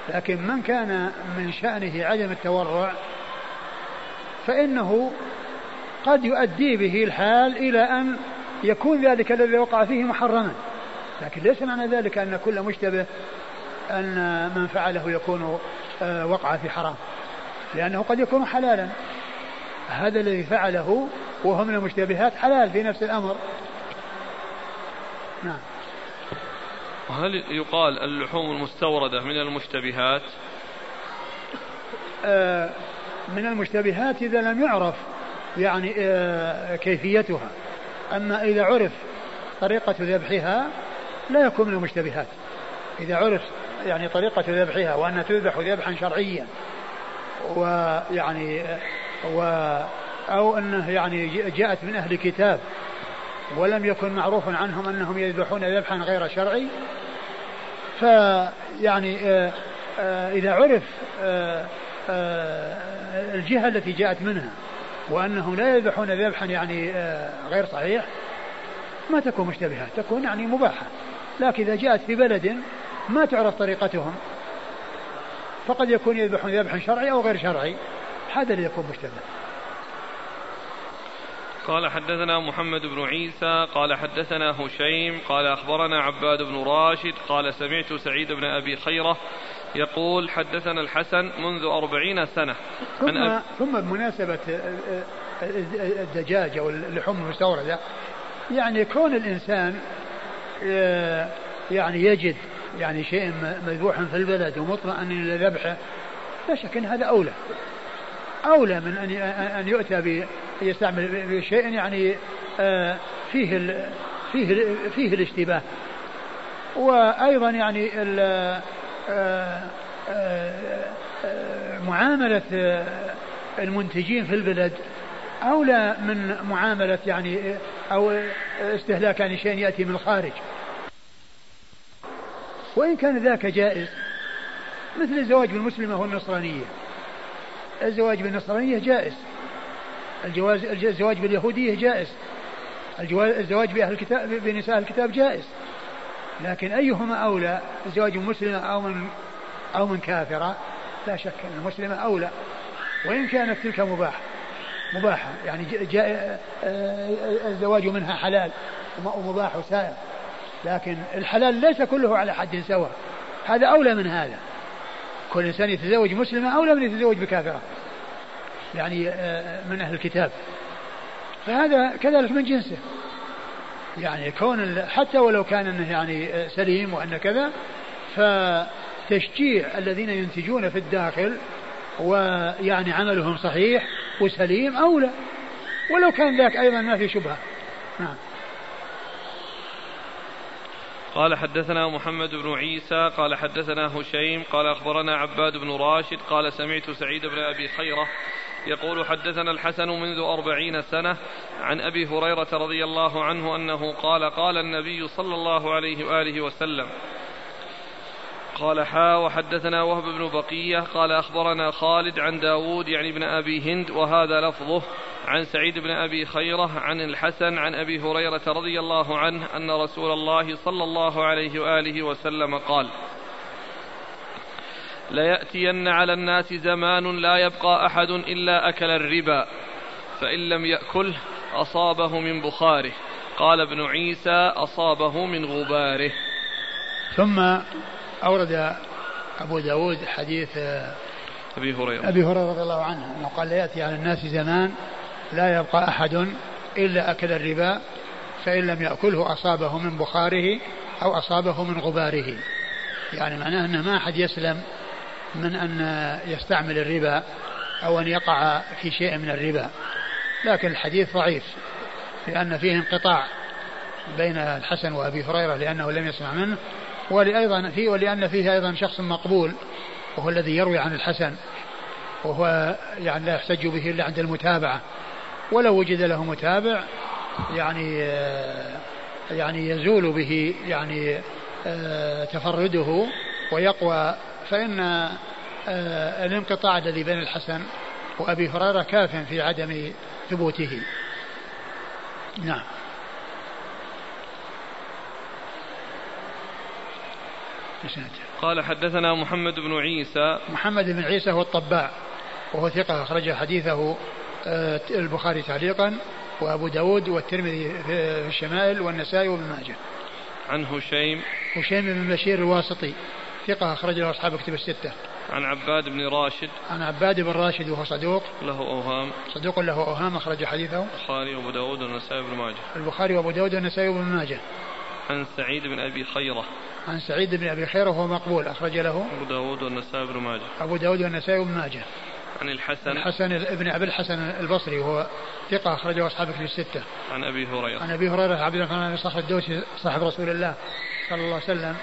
لكن من كان من شأنه عدم التورع فإنه قد يؤدي به الحال إلى أن يكون ذلك الذي وقع فيه محرما. لكن ليس معنى ذلك أن كل مشتبه أن من فعله يكون آه، وقع في حرام. لأنه قد يكون حلالا. هذا الذي فعله وهو من المشتبهات حلال في نفس الأمر. نعم. وهل يقال اللحوم المستوردة من المشتبهات؟ آه من المشتبهات إذا لم يعرف يعني آه كيفيتها. أما إذا عرف طريقة ذبحها لا يكون من المشتبهات. إذا عرف يعني طريقة ذبحها وأنها تذبح ذبحا شرعيا ويعني و أو أنه يعني جاءت من أهل كتاب ولم يكن معروف عنهم أنهم يذبحون ذبحا غير شرعي فيعني آه، آه، إذا عرف الجهة التي جاءت منها وأنهم لا يذبحون ذبحا يعني غير صحيح. ما تكون مشتبهة تكون يعني مباحة. لكن إذا جاءت في بلد ما تعرف طريقتهم فقد يكون يذبحون ذبحا شرعي أو غير شرعي. هذا اللي يكون مشتبه. قال حدثنا محمد بن عيسى قال حدثنا هشيم قال أخبرنا عباد بن راشد قال سمعت سعيد بن أبي خيرة يقول حدثنا الحسن منذ أربعين سنة. ثم, أب... ثم بمناسبة الدجاج أو اللحوم المستوردة يعني كون الإنسان يعني يجد يعني شيء مذبوح في البلد ومطمئن إلى ذبحه لا شك أن هذا أولى. أولى من أن أن يؤتى يستعمل بشيء يعني آه، فيه ال فيه ال فيه الاشتباه. وأيضا يعني آه، آه، معاملة المنتجين في البلد أولى من معاملة يعني أو استهلاك يعني شيء يأتي من الخارج. وإن كان ذاك جائز مثل الزواج بالمسلمة والنصرانية. الزواج بالنصرانية جائز. الجواز الزواج باليهودية جائز. الزواج بأهل الكتاب بنساء الكتاب جائز. لكن أيهما أولى؟ الزواج من مسلمة أو من أو من كافرة؟ لا شك أن المسلمة أولى. وإن كانت تلك مباح مباحة يعني جاء الزواج منها حلال ومباح وسائر لكن الحلال ليس كله على حد سواء. هذا أولى من هذا. كل إنسان يتزوج مسلمة أولى من يتزوج بكافرة. يعني آه، من أهل الكتاب. فهذا كذلك من جنسه. يعني كون حتى ولو كان إنه يعني آه، سليم وان كذا فتشجيع الذين ينتجون في الداخل ويعني عملهم صحيح وسليم أولى. ولو كان ذاك أيضا ما في شبهة. نعم. قال حدثنا محمد بن عيسى قال حدثنا هشيم قال أخبرنا عباد بن راشد قال سمعت سعيد بن أبي خيرة يقول حدثنا الحسن منذ أربعين سنة عن أبي هريرة رضي الله عنه أنه قال قال النبي صلى الله عليه وآله وسلم قال حا وحدثنا وهب بن بقية قال أخبرنا خالد عن داود يعني ابن أبي هند وهذا لفظه عن سعيد بن أبي خيرة عن الحسن عن أبي هريرة رضي الله عنه أن رسول الله صلى الله عليه وآله وسلم قال ليأتين على الناس زمان لا يبقى أحد إلا أكل الربا. فإن لم يأكله أصابه من بخاره. قال ابن عيسى أصابه من غباره. ثم أورد أبو داود حديث أبي هريرة. أبي هريرة رضي الله عنه أنه قال يأتي على الناس زمان لا يبقى أحد إلا أكل الربا فإن لم يأكله أصابه من بخاره أو أصابه من غباره. يعني معناه أنه ما أحد يسلم من أن يستعمل الربا أو أن يقع في شيء من الربا. لكن الحديث ضعيف لأن فيه انقطاع بين الحسن وأبي هريرة لأنه لم يسمع منه ولأيضا فيه ولأن فيه أيضا شخص مقبول وهو الذي يروي عن الحسن وهو يعني لا يحتج به إلا عند المتابعة. ولو وجد له متابع يعني يعني يزول به يعني تفرده ويقوى فإن الانقطاع الذي بين الحسن وأبي هريرة كاف في عدم ثبوته. نعم. قال حدثنا محمد بن عيسى. محمد بن عيسى هو الطباع وهو ثقة أخرج حديثه آه، البخاري تعليقا وأبو داود والترمذي في الشمائل والنسائي وابن ماجه. عن هشيم. هشيم بن بشير الواسطي. ثقة أخرج له أصحاب كتب الستة. عن عباد بن راشد. عن عباد بن راشد وهو صدوق. له أوهام. صدوق له أوهام أخرج حديثه. البخاري وأبو داود والنسائي بن ماجه. البخاري وأبو داود والنسائي بن ماجه. عن سعيد بن أبي خيرة. عن سعيد بن أبي خيرة وهو مقبول أخرج له. أبو داود والنسائي بن ماجه. أبو داود والنسائي بن ماجه. عن الحسن. الحسن ابن أبي الحسن البصري وهو ثقة أخرجه أصحابه في الستة. عن أبي هريرة. عن أبي هريرة عبد الرحمن بن صخر الدوسي صاحب رسول الله صلى الله عليه وسلم.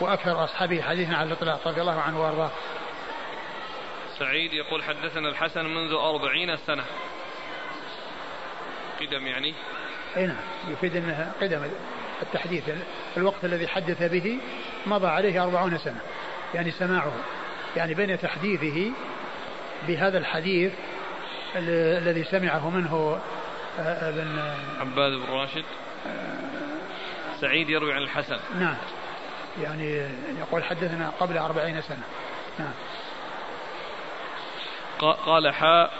وأكثر أصحابه حديثا على الإطلاق رضي الله عنه وأرضاه. سعيد يقول حدثنا الحسن منذ أربعين سنة. قدم يعني. أي نعم يفيد أنها قدم التحديث الوقت الذي حدث به مضى عليه أربعون سنة يعني سماعه. يعني بين تحديثه بهذا الحديث الذي سمعه منه آه، ابن عباد بن راشد. سعيد يروي عن الحسن. نعم. يعني يقول حدثنا قبل أربعين سنة. نعم. قال حاء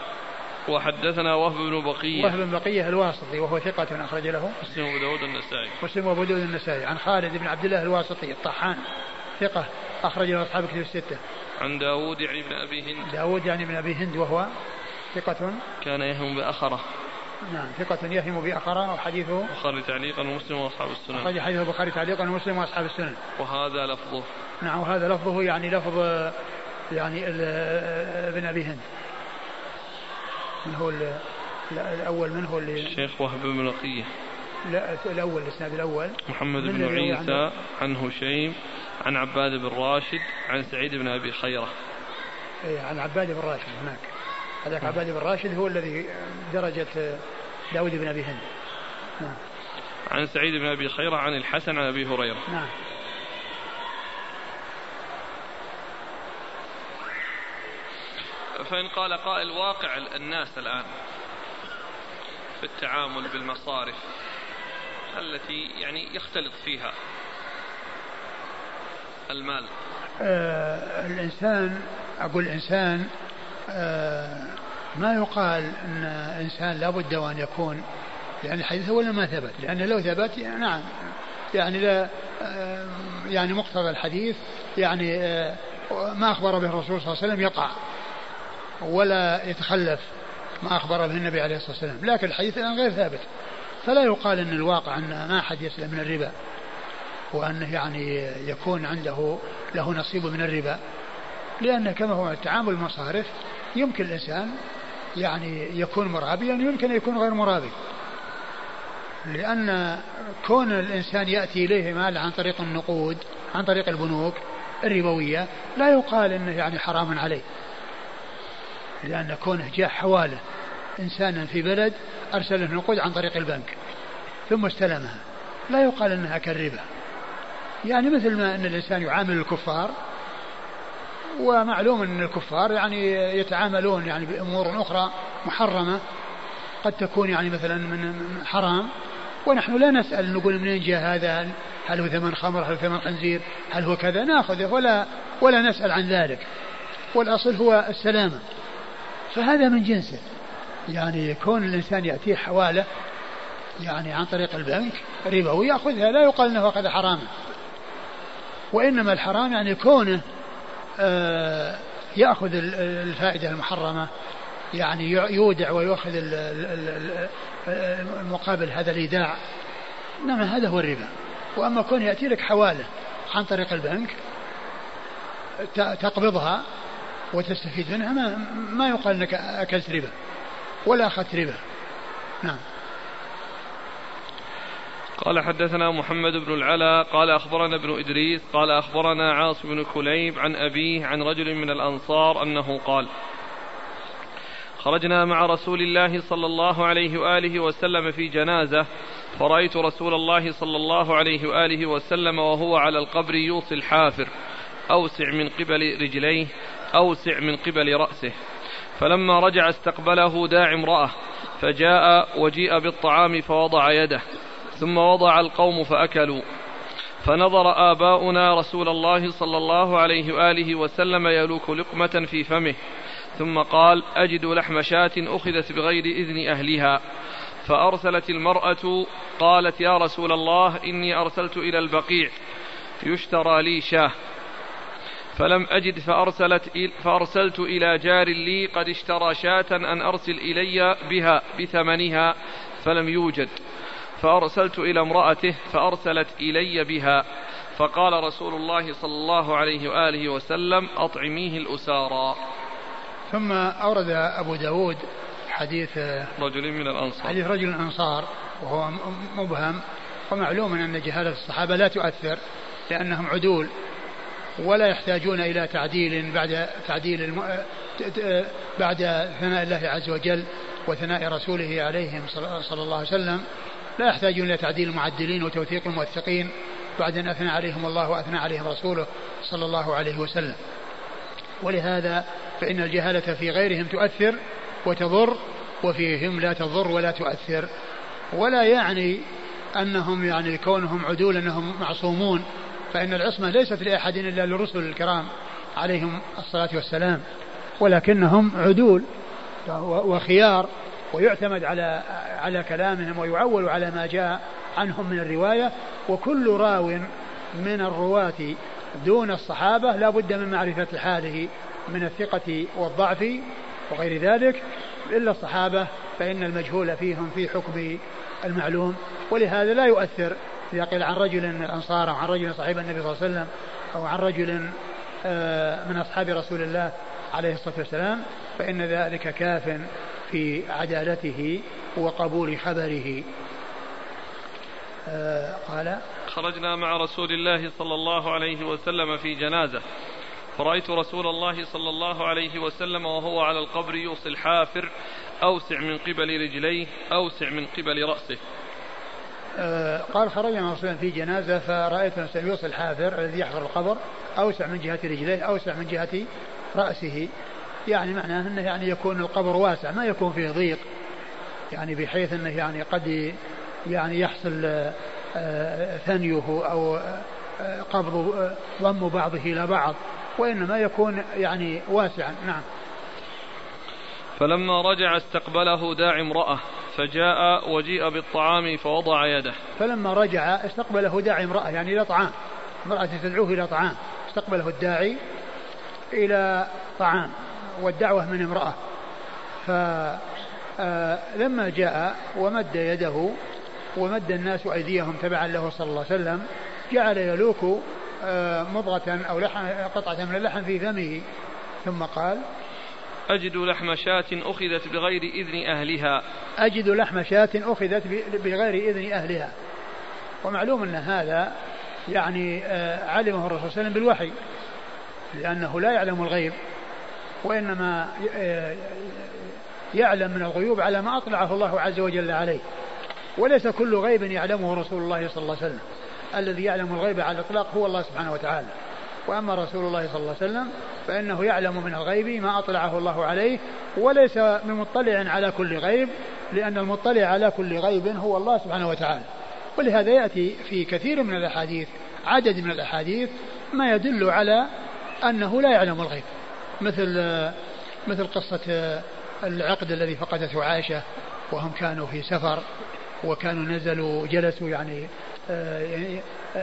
وحدثنا وهب بن بقية. وهب بن بقية الواسطي وهو ثقة أخرج له. مسلم وأبو داود النسائي. مسلم وأبو داود النسائي. عن خالد بن عبد الله الواسطي الطحان ثقة أخرج له أصحاب كتب الستة. عن داود يعني بن أبي هند. داود يعني بن أبي هند وهو ثقة. كان يهم بأخرة. نعم ثقة يهم بأخرة وحديثه. البخاري تعليقا ومسلم وأصحاب السنن. أخرج حديث البخاري تعليقا ومسلم وأصحاب السنن. وهذا لفظه. نعم وهذا لفظه يعني لفظ يعني ابن أبي هند. من هو الأول من هو اللي؟ الشيخ وهب بن بقية لا الأول الإسناد الأول. محمد بن عيسى عن هشيم عن عباد بن راشد عن سعيد بن أبي خيرة. إيه عن عباد بن راشد هناك. هذاك. عباد بن راشد هو الذي درجة داود بن أبي هند نعم. عن سعيد بن أبي خيرة عن الحسن عن أبي هريرة نعم فإن قال قائل واقع الناس الآن في التعامل بالمصارف التي يعني يختلط فيها المال آه الإنسان أقول الإنسان ما يقال أن إنسان لابد وأن يكون يعني الحديث ولا ما ثبت لأنه لو ثبت يعني نعم يعني لا آه يعني مقتضى الحديث يعني آه ما أخبر به الرسول صلى الله عليه وسلم يقع ولا يتخلف ما أخبر به النبي عليه الصلاة والسلام لكن الحديث الآن غير ثابت. فلا يقال أن الواقع أن ما أحد يسلم من الربا وأنه يعني يكون عنده له نصيب من الربا لأن كما هو التعامل المصارف يمكن الإنسان يعني يكون مرابيا يمكن أن يكون غير مرابي لأن كون الإنسان يأتي إليه مال عن طريق النقود عن طريق البنوك الربوية لا يقال أنه يعني حرام عليه. لأن كونه جاء حواله إنسانا في بلد أرسل له نقود عن طريق البنك ثم استلمها. لا يقال أنها كالربا. يعني مثل ما أن الإنسان يعامل الكفار ومعلوم أن الكفار يعني يتعاملون يعني بأمور أخرى محرمة. قد تكون يعني مثلا من حرام. ونحن لا نسأل نقول منين جاء هذا؟ هل هو ثمن خمر؟ هل هو ثمن خنزير؟ هل هو كذا؟ نأخذه ولا ولا نسأل عن ذلك. والأصل هو السلامة. فهذا من جنسه. يعني كون الإنسان يأتيه حوالة يعني عن طريق البنك ربوي يأخذها لا يقال أنه أخذ حراما. وإنما الحرام يعني كونه يأخذ الفائدة المحرمة يعني يودع ويأخذ المقابل هذا الإيداع. إنما هذا هو الربا. وأما كون يأتي لك حوالة عن طريق البنك تقبضها وتستفيد منها ما, ما يقال إنك أكلت ربا ولا أخذت ربا. نعم. قال حدثنا محمد بن العلا قال أخبرنا ابن إدريس قال أخبرنا عاص بن كليب عن أبيه عن رجل من الأنصار أنه قال خرجنا مع رسول الله صلى الله عليه وآله وسلم في جنازة فرأيت رسول الله صلى الله عليه وآله وسلم وهو على القبر يوصي الحافر أوسع من قبل رجليه أوسع من قبل رأسه. فلما رجع استقبله داع امرأة فجاء وجيء بالطعام فوضع يده. ثم وضع القوم فأكلوا. فنظر آباؤنا رسول الله صلى الله عليه وآله وسلم يلوك لقمة في فمه. ثم قال أجد لحم شاة أخذت بغير إذن أهلها. فأرسلت المرأة قالت يا رسول الله إني أرسلت إلى البقيع يشترى لي شاة. فلم أجد فأرسلت فأرسلت إلى جار لي قد اشترى شاة أن أرسل إلي بها بثمنها فلم يوجد. فأرسلت إلى امرأته فأرسلت إلي بها فقال رسول الله صلى الله عليه وآله وسلم أطعميه الأسارى. ثم أورد أبو داود حديث رجل من الأنصار. حديث رجل الأنصار وهو مبهم ومعلوم أن جهالة الصحابة لا تؤثر لأنهم عدول ولا يحتاجون إلى تعديل بعد تعديل الم... بعد ثناء الله عز وجل وثناء رسوله عليهم صلى الله عليه وسلم. لا يحتاجون إلى تعديل المعدلين وتوثيق الموثقين بعد أن أثنى عليهم الله وأثنى عليهم رسوله صلى الله عليه وسلم. ولهذا فإن الجهالة في غيرهم تؤثر وتضر وفيهم لا تضر ولا تؤثر. ولا يعني أنهم يعني كونهم عدول أنهم معصومون. فإن العصمة ليست لأحد إلا للرسل الكرام عليهم الصلاة والسلام ولكنهم عدول وخيار. ويعتمد على على كلامهم ويعول على ما جاء عنهم من الرواية. وكل راو من الرواة دون الصحابة لا بد من معرفة حاله من الثقة والضعف وغير ذلك. إلا الصحابة فإن المجهول فيهم في حكم المعلوم. ولهذا لا يؤثر إذا قيل عن رجل من الأنصار أو عن رجل صاحب النبي صلى الله عليه وسلم أو عن رجل آه، من أصحاب رسول الله عليه الصلاة والسلام فإن ذلك كاف في عدالته وقبول خبره. آه، قال خرجنا مع رسول الله صلى الله عليه وسلم في جنازة. فرأيت رسول الله صلى الله عليه وسلم وهو على القبر يوصي الحافر أوسع من قبل رجليه أوسع من قبل رأسه. آه، قال خرجنا رسول في جنازة فرأيت يوصي الحافر الذي يحفر القبر أوسع من جهة رجليه أوسع من جهة رأسه. يعني معناه أنه يعني يكون القبر واسع ما يكون فيه ضيق. يعني بحيث أنه يعني قد يعني يحصل آه، ثنيه أو آه، قبض ضم بعضه إلى بعض وإنما يكون يعني واسعا. نعم. فلما رجع استقبله داعي امرأة فجاء وجيء بالطعام فوضع يده. فلما رجع استقبله داعي امرأة يعني إلى طعام. امرأة تدعوه إلى طعام. استقبله الداعي إلى طعام. والدعوة من امرأة. فلما جاء ومد يده ومد الناس أيديهم تبعا له صلى الله عليه وسلم جعل يلوك آه، مضغة أو لحم قطعة من اللحم في فمه. ثم قال أجد لحم شاة أخذت بغير إذن أهلها. أجد لحم شاة أخذت بغير إذن أهلها. ومعلوم أن هذا يعني آه، علمه الرسول صلى الله عليه وسلم بالوحي لأنه لا يعلم الغيب. وإنما آه، يعلم من الغيوب على ما أطلعه الله عز وجل عليه. وليس كل غيب يعلمه رسول الله صلى الله عليه وسلم. الذي يعلم الغيب على الإطلاق هو الله سبحانه وتعالى. وأما رسول الله صلى الله عليه وسلم فإنه يعلم من الغيب ما أطلعه الله عليه وليس بمطلع على كل غيب لأن المطلع على كل غيب هو الله سبحانه وتعالى. ولهذا يأتي في كثير من الأحاديث عدد من الأحاديث ما يدل على أنه لا يعلم الغيب. مثل مثل قصة العقد الذي فقدته عائشة وهم كانوا في سفر وكانوا نزلوا جلسوا يعني آه،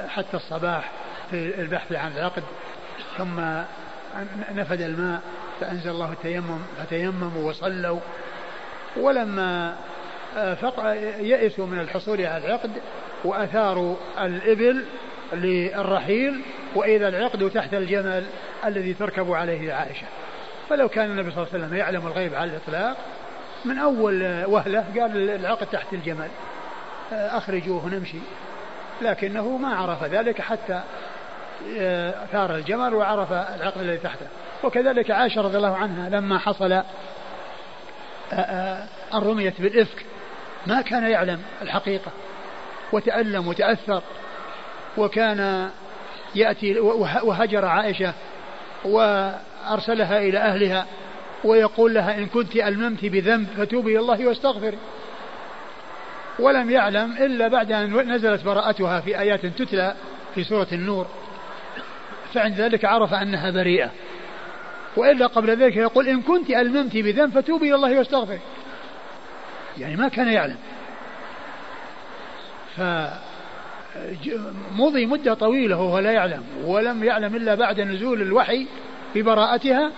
حتى الصباح في البحث عن العقد ثم نفد الماء فأنزل الله التيمم فتيمموا وصلوا ولما آه، يئسوا من الحصول على العقد وأثاروا الإبل للرحيل وإذا العقد تحت الجمل الذي تركب عليه عائشة. فلو كان النبي صلى الله عليه وسلم يعلم الغيب على الإطلاق من أول وهلة قال العقد تحت الجمل آه، أخرجوه نمشي. لكنه ما عرف ذلك حتى آه، ثار الجمل وعرف العقد الذي تحته. وكذلك عائشة رضي الله عنها لما حصل أن آه، رميت بالإفك ما كان يعلم الحقيقة وتألم وتأثر وكان يأتي وهجر عائشة وأرسلها إلى أهلها ويقول لها إن كنت ألممت بذنب فتوبي إلى الله واستغفري ولم يعلم إلا بعد أن نزلت براءتها في آيات تتلى في سورة النور. فعند ذلك عرف أنها بريئة. وإلا قبل ذلك يقول إن كنت ألممت بذنب فتوبي إلى الله واستغفري يعني ما كان يعلم. فمضي مدة طويلة وهو لا يعلم ولم يعلم إلا بعد نزول الوحي ببراءتها.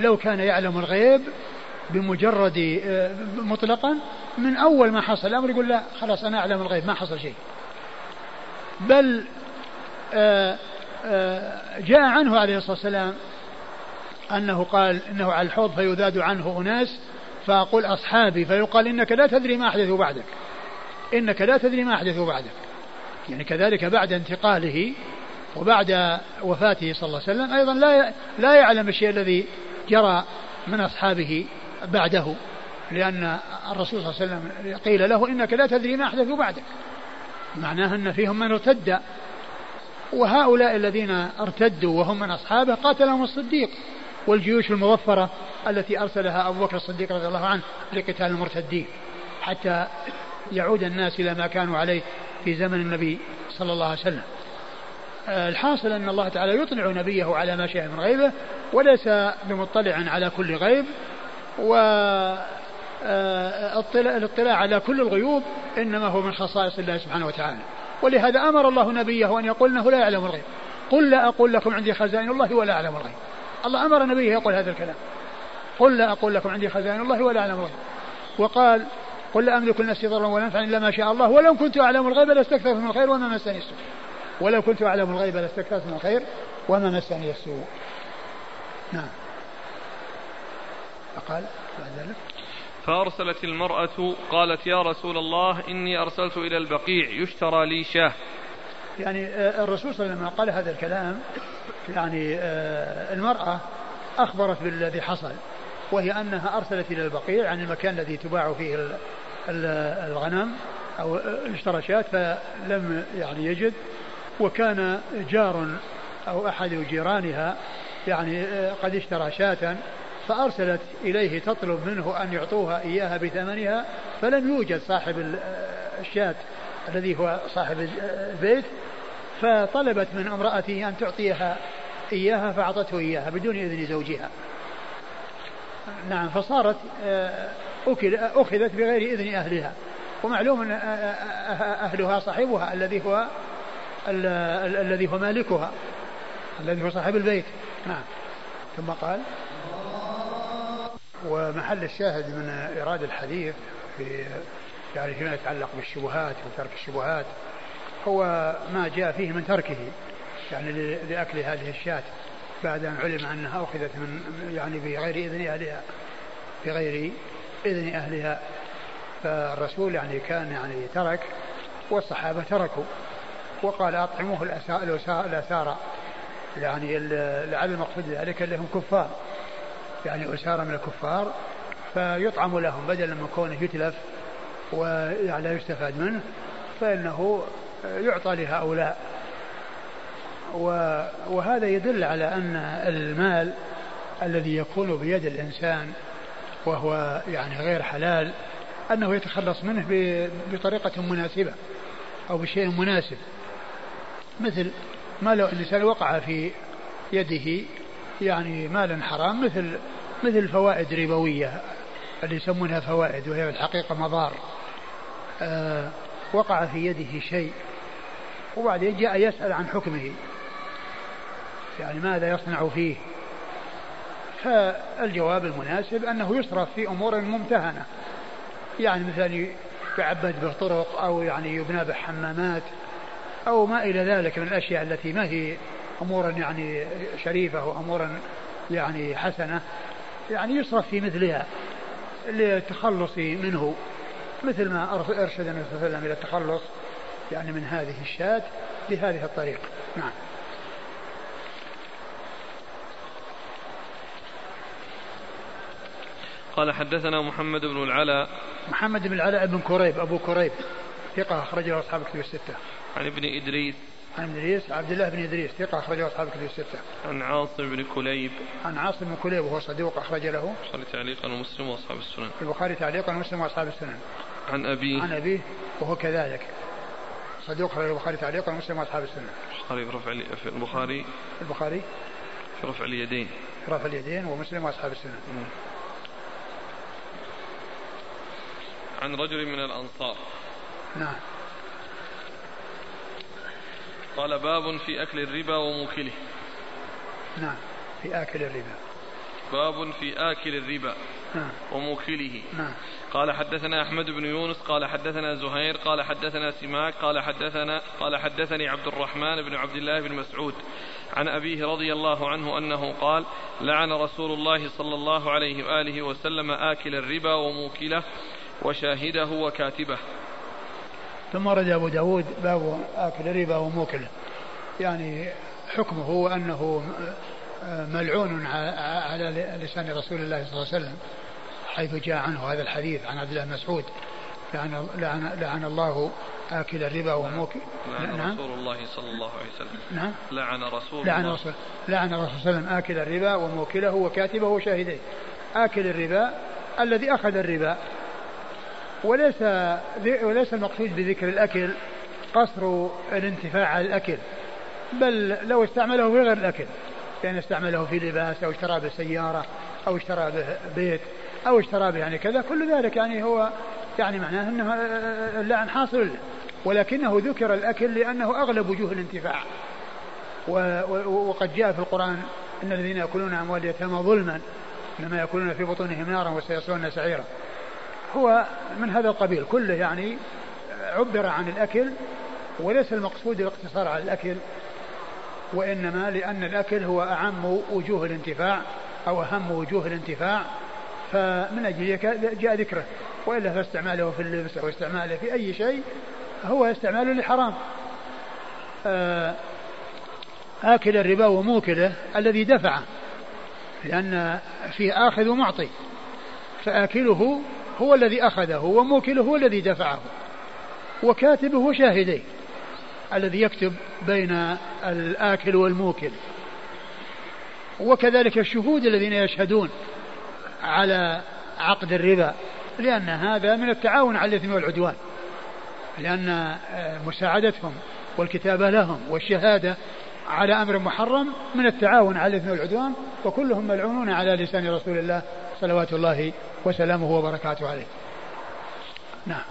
لو كان يعلم الغيب بمجرد آه، مطلقا من أول ما حصل الأمر يقول لا خلاص أنا أعلم الغيب ما حصل شيء. بل آه، آه، جاء عنه عليه الصلاة والسلام أنه قال إنه على الحوض فيذاد عنه أناس فأقول أصحابي فيقال إنك لا تدري ما أحدثوا بعدك. إنك لا تدري ما أحدثوا بعدك. يعني كذلك بعد انتقاله وبعد وفاته صلى الله عليه وسلم أيضا لا لا يعلم الشيء الذي جرى من أصحابه بعده لأن الرسول صلى الله عليه وسلم قيل له إنك لا تدري ما أحدثوا بعدك. معناه أن فيهم من ارتد وهؤلاء الذين ارتدوا وهم من أصحابه قاتلهم الصديق والجيوش المظفرة التي أرسلها أبو بكر الصديق رضي الله عنه لقتال المرتدين حتى يعود الناس إلى ما كانوا عليه في زمن النبي صلى الله عليه وسلم. الحاصل أن الله تعالى يطلع نبيه على ما شاء من غيبه وليس بمطلع على كل غيب و الاطلاع على كل الغيوب إنما هو من خصائص الله سبحانه وتعالى. ولهذا أمر الله نبيه أن يقول إنه لا يعلم الغيب. قل لا أقول لكم عندي خزائن الله ولا أعلم الغيب. الله أمر نبيه يقول هذا الكلام. قل لا أقول لكم عندي خزائن الله ولا أعلم الغيب. وقال قل لا أملك لنفسي ضرا ولا نفعا إلا ما شاء الله. ولو كنت أعلم الغيب لاستكثرت من الخير وما مسني السوء. ولو كنت أعلم الغيب لاستكثرت من الخير وما مسني السوء. نعم. فقال بعد ذلك. فأرسلت المرأة قالت يا رسول الله إني أرسلت إلى البقيع يشترى لي شاة. يعني آه، الرسول صلى الله عليه وسلم قال هذا الكلام يعني آه، المرأة أخبرت بالذي حصل وهي أنها أرسلت إلى البقيع عن المكان الذي تباع فيه الغنم أو اشترى شاة فلم يعني يجد وكان جار أو أحد جيرانها يعني آه، قد اشترى شاة فأرسلت إليه تطلب منه أن يعطوها إياها بثمنها فلم يوجد صاحب الشاة الذي هو صاحب البيت فطلبت من امرأته أن تعطيها إياها فأعطته إياها بدون إذن زوجها. نعم فصارت آه، أخذت بغير إذن أهلها. ومعلوم أن أهلها صاحبها الذي هو الذي هو مالكها الذي هو صاحب البيت. نعم. ثم قال ومحل الشاهد من إيراد الحديث في يعني فيما يتعلق بالشبهات وترك الشبهات هو ما جاء فيه من تركه يعني لأكل هذه الشاة بعد أن علم أنها أخذت من يعني بغير إذن أهلها بغير إذن أهلها فالرسول يعني كان يعني ترك والصحابة تركوا. وقال أطعموه الأسارى. يعني لعل المقصود ذلك هم كفار. يعني أسارى من الكفار فيطعم لهم بدلا من كونه يتلف ولا يستفاد منه فإنه يعطى لهؤلاء. وهذا يدل على أن المال الذي يكون بيد الإنسان وهو يعني غير حلال أنه يتخلص منه بطريقة مناسبة أو بشيء مناسب. مثل ما لو الإنسان وقع في يده يعني مالا حرام مثل مثل فوائد ربوية اللي يسمونها فوائد وهي في الحقيقة مضار. آه وقع في يده شيء وبعدين جاء يسأل عن حكمه. يعني ماذا يصنع فيه؟ فالجواب المناسب أنه يصرف في أمور ممتهنة. يعني مثلا يعبد به طرق أو يعني يبنى به حمامات أو ما إلى ذلك من الأشياء التي ما هي أمورا يعني شريفة وأمورا يعني حسنة. يعني يصرف في مثلها للتخلص منه مثل ما أرشد النبي صلى الله عليه وسلم إلى التخلص يعني من هذه الشاة بهذه الطريقة. نعم. قال حدثنا محمد بن العلاء. محمد بن العلاء بن كريب أبو كريب. ثقة أخرجه أصحاب الكتب الستة. عن ابن إدريس. عن إدريس عبد الله بن إدريس. ثقة أخرجه أصحاب الكتب الستة. عن عاصم بن كليب. عن عاصم بن كليب وهو صدوق أخرج له. البخاري تعليقا ومسلم وأصحاب السنن. البخاري تعليقا ومسلم وأصحاب السنن. عن أبيه. عن أبيه وهو كذلك. صدوق أخرج البخاري تعليقا ومسلم وأصحاب السنن. البخاري في رفع في البخاري. البخاري. في رفع اليدين. في رفع اليدين ومسلم وأصحاب السنن. عن رجل من الأنصار. نعم. قال باب في أكل الربا وموكله. نعم. في آكل الربا. باب في آكل الربا نعم. وموكله. نعم. قال حدثنا أحمد بن يونس قال حدثنا زهير قال حدثنا سماك قال حدثنا قال حدثني عبد الرحمن بن عبد الله بن مسعود. عن أبيه رضي الله عنه أنه قال لعن رسول الله صلى الله عليه وآله وسلم آكل الربا وموكله وشاهده وكاتبه. ثم ورد أبو داود باب آكل الربا وموكله. يعني حكمه أنه ملعون على لسان رسول الله صلى الله عليه وسلم حيث جاء عنه هذا الحديث عن عبد الله مسعود لعن, لعن, لعن الله آكل الربا وموكل لعن نعم. رسول الله صلى الله عليه وسلم. نعم. لعن رسول لعن الله. رسول لعن صلى الله عليه وسلم آكل الربا وموكله وكاتبه وشاهديه آكل الربا الذي أخذ الربا. وليس وليس المقصود بذكر الأكل قصر الانتفاع على الأكل بل لو استعمله في غير الأكل يعني استعمله في لباس أو اشترى به سيارة أو اشترى به بيت أو اشترى به يعني كذا كل ذلك يعني هو يعني معناه أنه اللعن حاصل ولكنه ذكر الأكل لأنه أغلب وجوه الانتفاع. وقد جاء في القرآن إن الذين يأكلون أموال اليتامى ظلما إنما يأكلون في بطونهم نارا وسيصلون سعيرا. هو من هذا القبيل. كله يعني عبر عن الأكل وليس المقصود الاقتصار على الأكل وإنما لأن الأكل هو أعم وجوه الانتفاع أو أهم وجوه الانتفاع. فمن أجل جاء ذكره. وإلا فاستعماله في اللبس أو استعماله في أي شيء هو استعماله لحرام. آه، آكل الربا وموكله الذي دفعه لأن فيه آخذ ومعطي فآكله هو الذي أخذه وموكله هو الذي دفعه وكاتبه شاهديه الذي يكتب بين الآكل والموكل وكذلك الشهود الذين يشهدون على عقد الربا لأن هذا من التعاون على الإثم والعدوان لأن مساعدتهم والكتابة لهم والشهادة على أمر محرم من التعاون على الإثم والعدوان وكلهم ملعونون على لسان رسول الله صلوات الله وسلامه وبركاته عليه نعم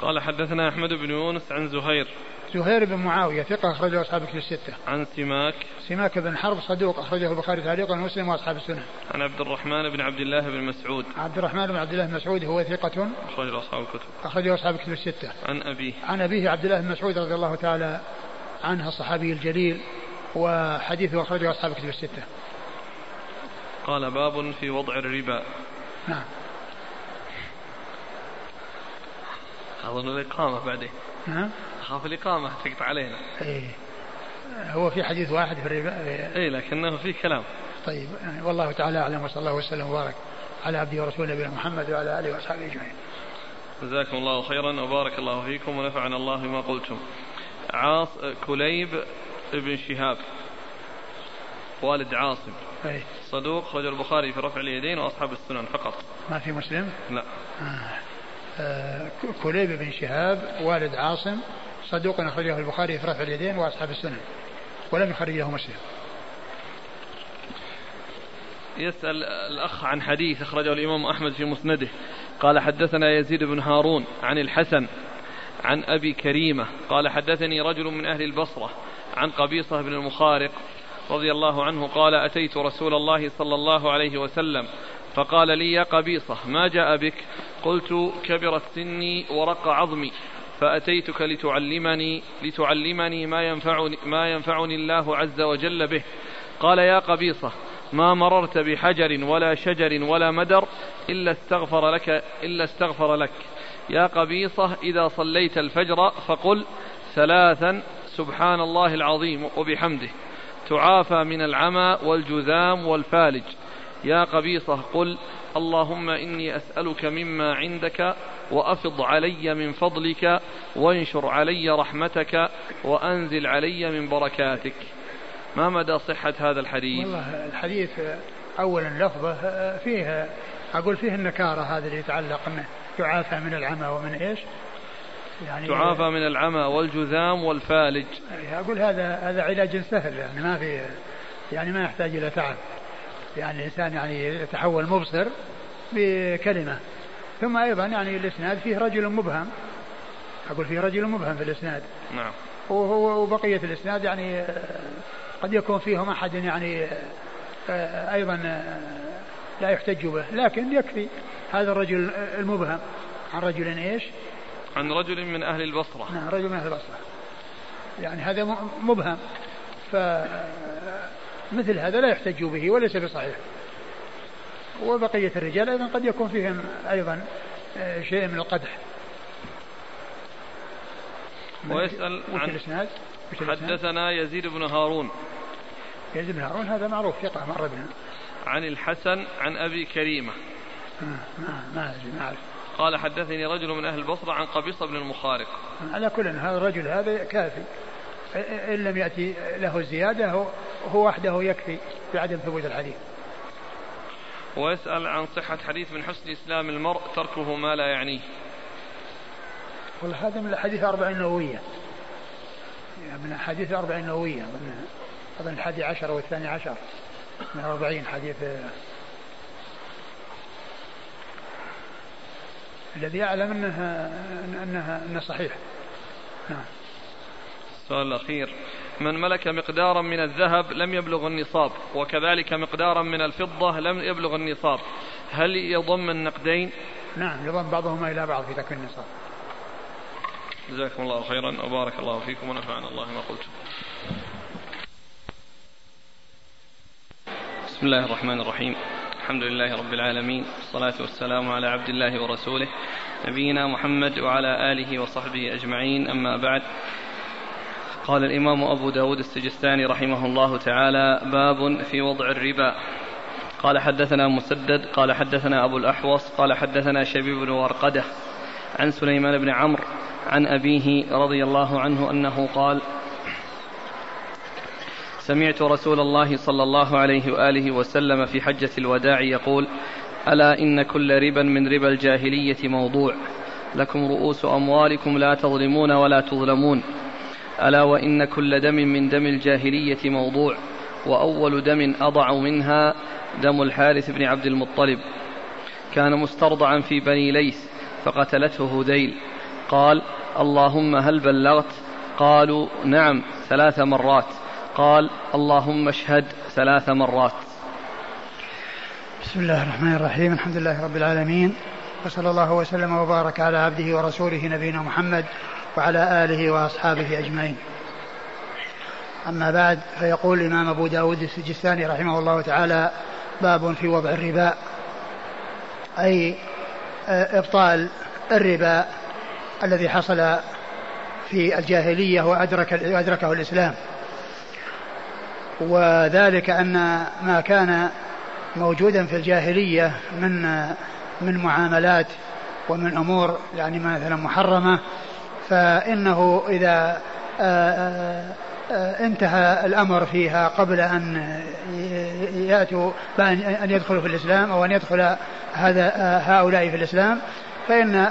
قال حدثنا أحمد بن يونس عن زهير زهير بن معاوية ثقة أخرجه أصحاب الكتب الستة. عن سماك سماك بن حرب صدوق أخرجه البخاري تعليقا ومسلم وأصحاب السنة. عن عبد الرحمن بن عبد الله بن مسعود. عبد الرحمن بن عبد الله بن مسعود هو ثقة أخرجه أصحاب الكتب. أخرجه أصحاب الكتب الستة. عن أبيه. عن أبيه عبد الله بن مسعود رضي الله تعالى عنه الصحابي الجليل وحديثه أخرجه أصحاب الكتب الستة. قال باب في وضع الربا. نعم. أظن الإقامة بعدين. نعم. أخاف الإقامة تقطع علينا إيه هو في حديث واحد في الربا إيه لكنه في كلام طيب يعني والله تعالى أعلم وصلى الله وسلم وبارك على عبده ورسوله نبينا محمد وعلى آله وأصحابه أجمعين جزاكم الله خيرا وبارك الله فيكم ونفعنا الله بما قلتم عاص كليب ابن شهاب والد عاصم. أي. صدوق خرج البخاري في رفع اليدين وأصحاب السنن فقط. ما في مسلم؟ لا. آه. آه، كليب بن شهاب والد عاصم صدوق أخرجه البخاري في رفع اليدين وأصحاب السنن. ولم يخرجه مسلم. يسأل الأخ عن حديث أخرجه الإمام أحمد في مسنده. قال حدثنا يزيد بن هارون عن الحسن عن أبي كريمة. قال حدثني رجل من أهل البصرة عن قبيصة بن المخارق رضي الله عنه قال أتيت رسول الله صلى الله عليه وسلم فقال لي يا قبيصة ما جاء بك؟ قلت كبرت سني ورق عظمي فأتيتك لتعلمني لتعلمني ما ينفعني ما ينفعني الله عز وجل به. قال يا قبيصة ما مررت بحجر ولا شجر ولا مدر إلا استغفر لك إلا استغفر لك. يا قبيصة إذا صليت الفجر فقل ثلاثا سبحان الله العظيم وبحمده. تعافى من العمى والجذام والفالج. يا قبيصة قل اللهم إني أسألك مما عندك وأفض علي من فضلك وانشر علي رحمتك وأنزل علي من بركاتك. ما مدى صحة هذا الحديث؟ والله الحديث أولا لفظه فيه أقول فيه النكارة هذا اللي يتعلق أنه تعافى من العمى ومن إيش؟ يعني تعافى من العمى والجذام والفالج. أقول هذا هذا علاج سهل يعني ما في يعني ما يحتاج إلى تعب. يعني الإنسان يعني يتحول مبصر بكلمة. ثم أيضا يعني الإسناد فيه رجل مبهم. أقول فيه رجل مبهم في الإسناد. نعم. وهو وبقية الإسناد يعني قد يكون فيهم أحد يعني أيضا لا يحتج به لكن يكفي هذا الرجل المبهم. عن رجل إيش؟ عن رجل من أهل البصرة. نعم رجل من أهل البصرة. يعني هذا مبهم. فمثل هذا لا يحتج به وليس بصحيح. وبقية الرجال أيضا قد يكون فيهم أيضا آه، شيء من القدح. ويسأل عن الإسناد؟ حدثنا يزيد بن هارون. يزيد بن هارون هذا معروف ثقة مر بنا عن الحسن عن أبي كريمة. ما ما ما أعرف. قال حدثني رجل من أهل البصرة عن قبيصة بن المخارق. على كل هذا الرجل هذا كافي. إن لم يأتي له زيادة هو وحده يكفي بعدم ثبوت الحديث. ويسأل عن صحة حديث من حسن إسلام المرء تركه ما لا يعنيه. والله هذا من الأحاديث الأربعين النووية. يعني من أحاديث الأربعين النووية من أظن الحادي عشر والثاني عشر. من الأربعين حديث الذي يعلم انها انها انه صحيح نعم. السؤال الأخير. من ملك مقدارا من الذهب لم يبلغ النصاب وكذلك مقدارا من الفضة لم يبلغ النصاب. هل يضم النقدين؟ نعم يضم بعضهما إلى بعض في تكوين النصاب. جزاكم الله خيرا وبارك الله فيكم ونفعنا الله ما قلتم. بسم الله الرحمن الرحيم. الحمد لله رب العالمين والصلاة والسلام على عبد الله ورسوله نبينا محمد وعلى آله وصحبه أجمعين أما بعد. قال الإمام أبو داود السجستاني رحمه الله تعالى باب في وضع الربا. قال حدثنا مسدد قال حدثنا أبو الأحوص قال حدثنا شبيب بن ورقدة عن سليمان بن عمرو عن أبيه رضي الله عنه أنه قال سمعت رسول الله صلى الله عليه وآله وسلم في حجة الوداع يقول ألا إن كل ربا من ربا الجاهلية موضوع. لكم رؤوس أموالكم لا تظلمون ولا تظلمون. ألا وإن كل دم من دم الجاهلية موضوع. وأول دم أضع منها دم الحارث بن عبد المطلب. كان مسترضعا في بني ليث فقتلته هذيل. قال اللهم هل بلغت؟ قالوا نعم ثلاث مرات. قال اللهم اشهد ثلاث مرات. بسم الله الرحمن الرحيم. الحمد لله رب العالمين. وصلى الله وسلم وبارك على عبده ورسوله نبينا محمد وعلى آله وأصحابه أجمعين. أما بعد فيقول الإمام أبو داود السجستاني رحمه الله تعالى باب في وضع الربا أي إبطال الربا الذي حصل في الجاهلية وأدرك وأدركه الإسلام. وذلك أن ما كان موجودا في الجاهلية من من معاملات ومن أمور يعني مثلا محرمة فإنه إذا انتهى الأمر فيها قبل أن يأتوا أن يدخلوا في الإسلام أو أن يدخل هذا هؤلاء في الإسلام فإن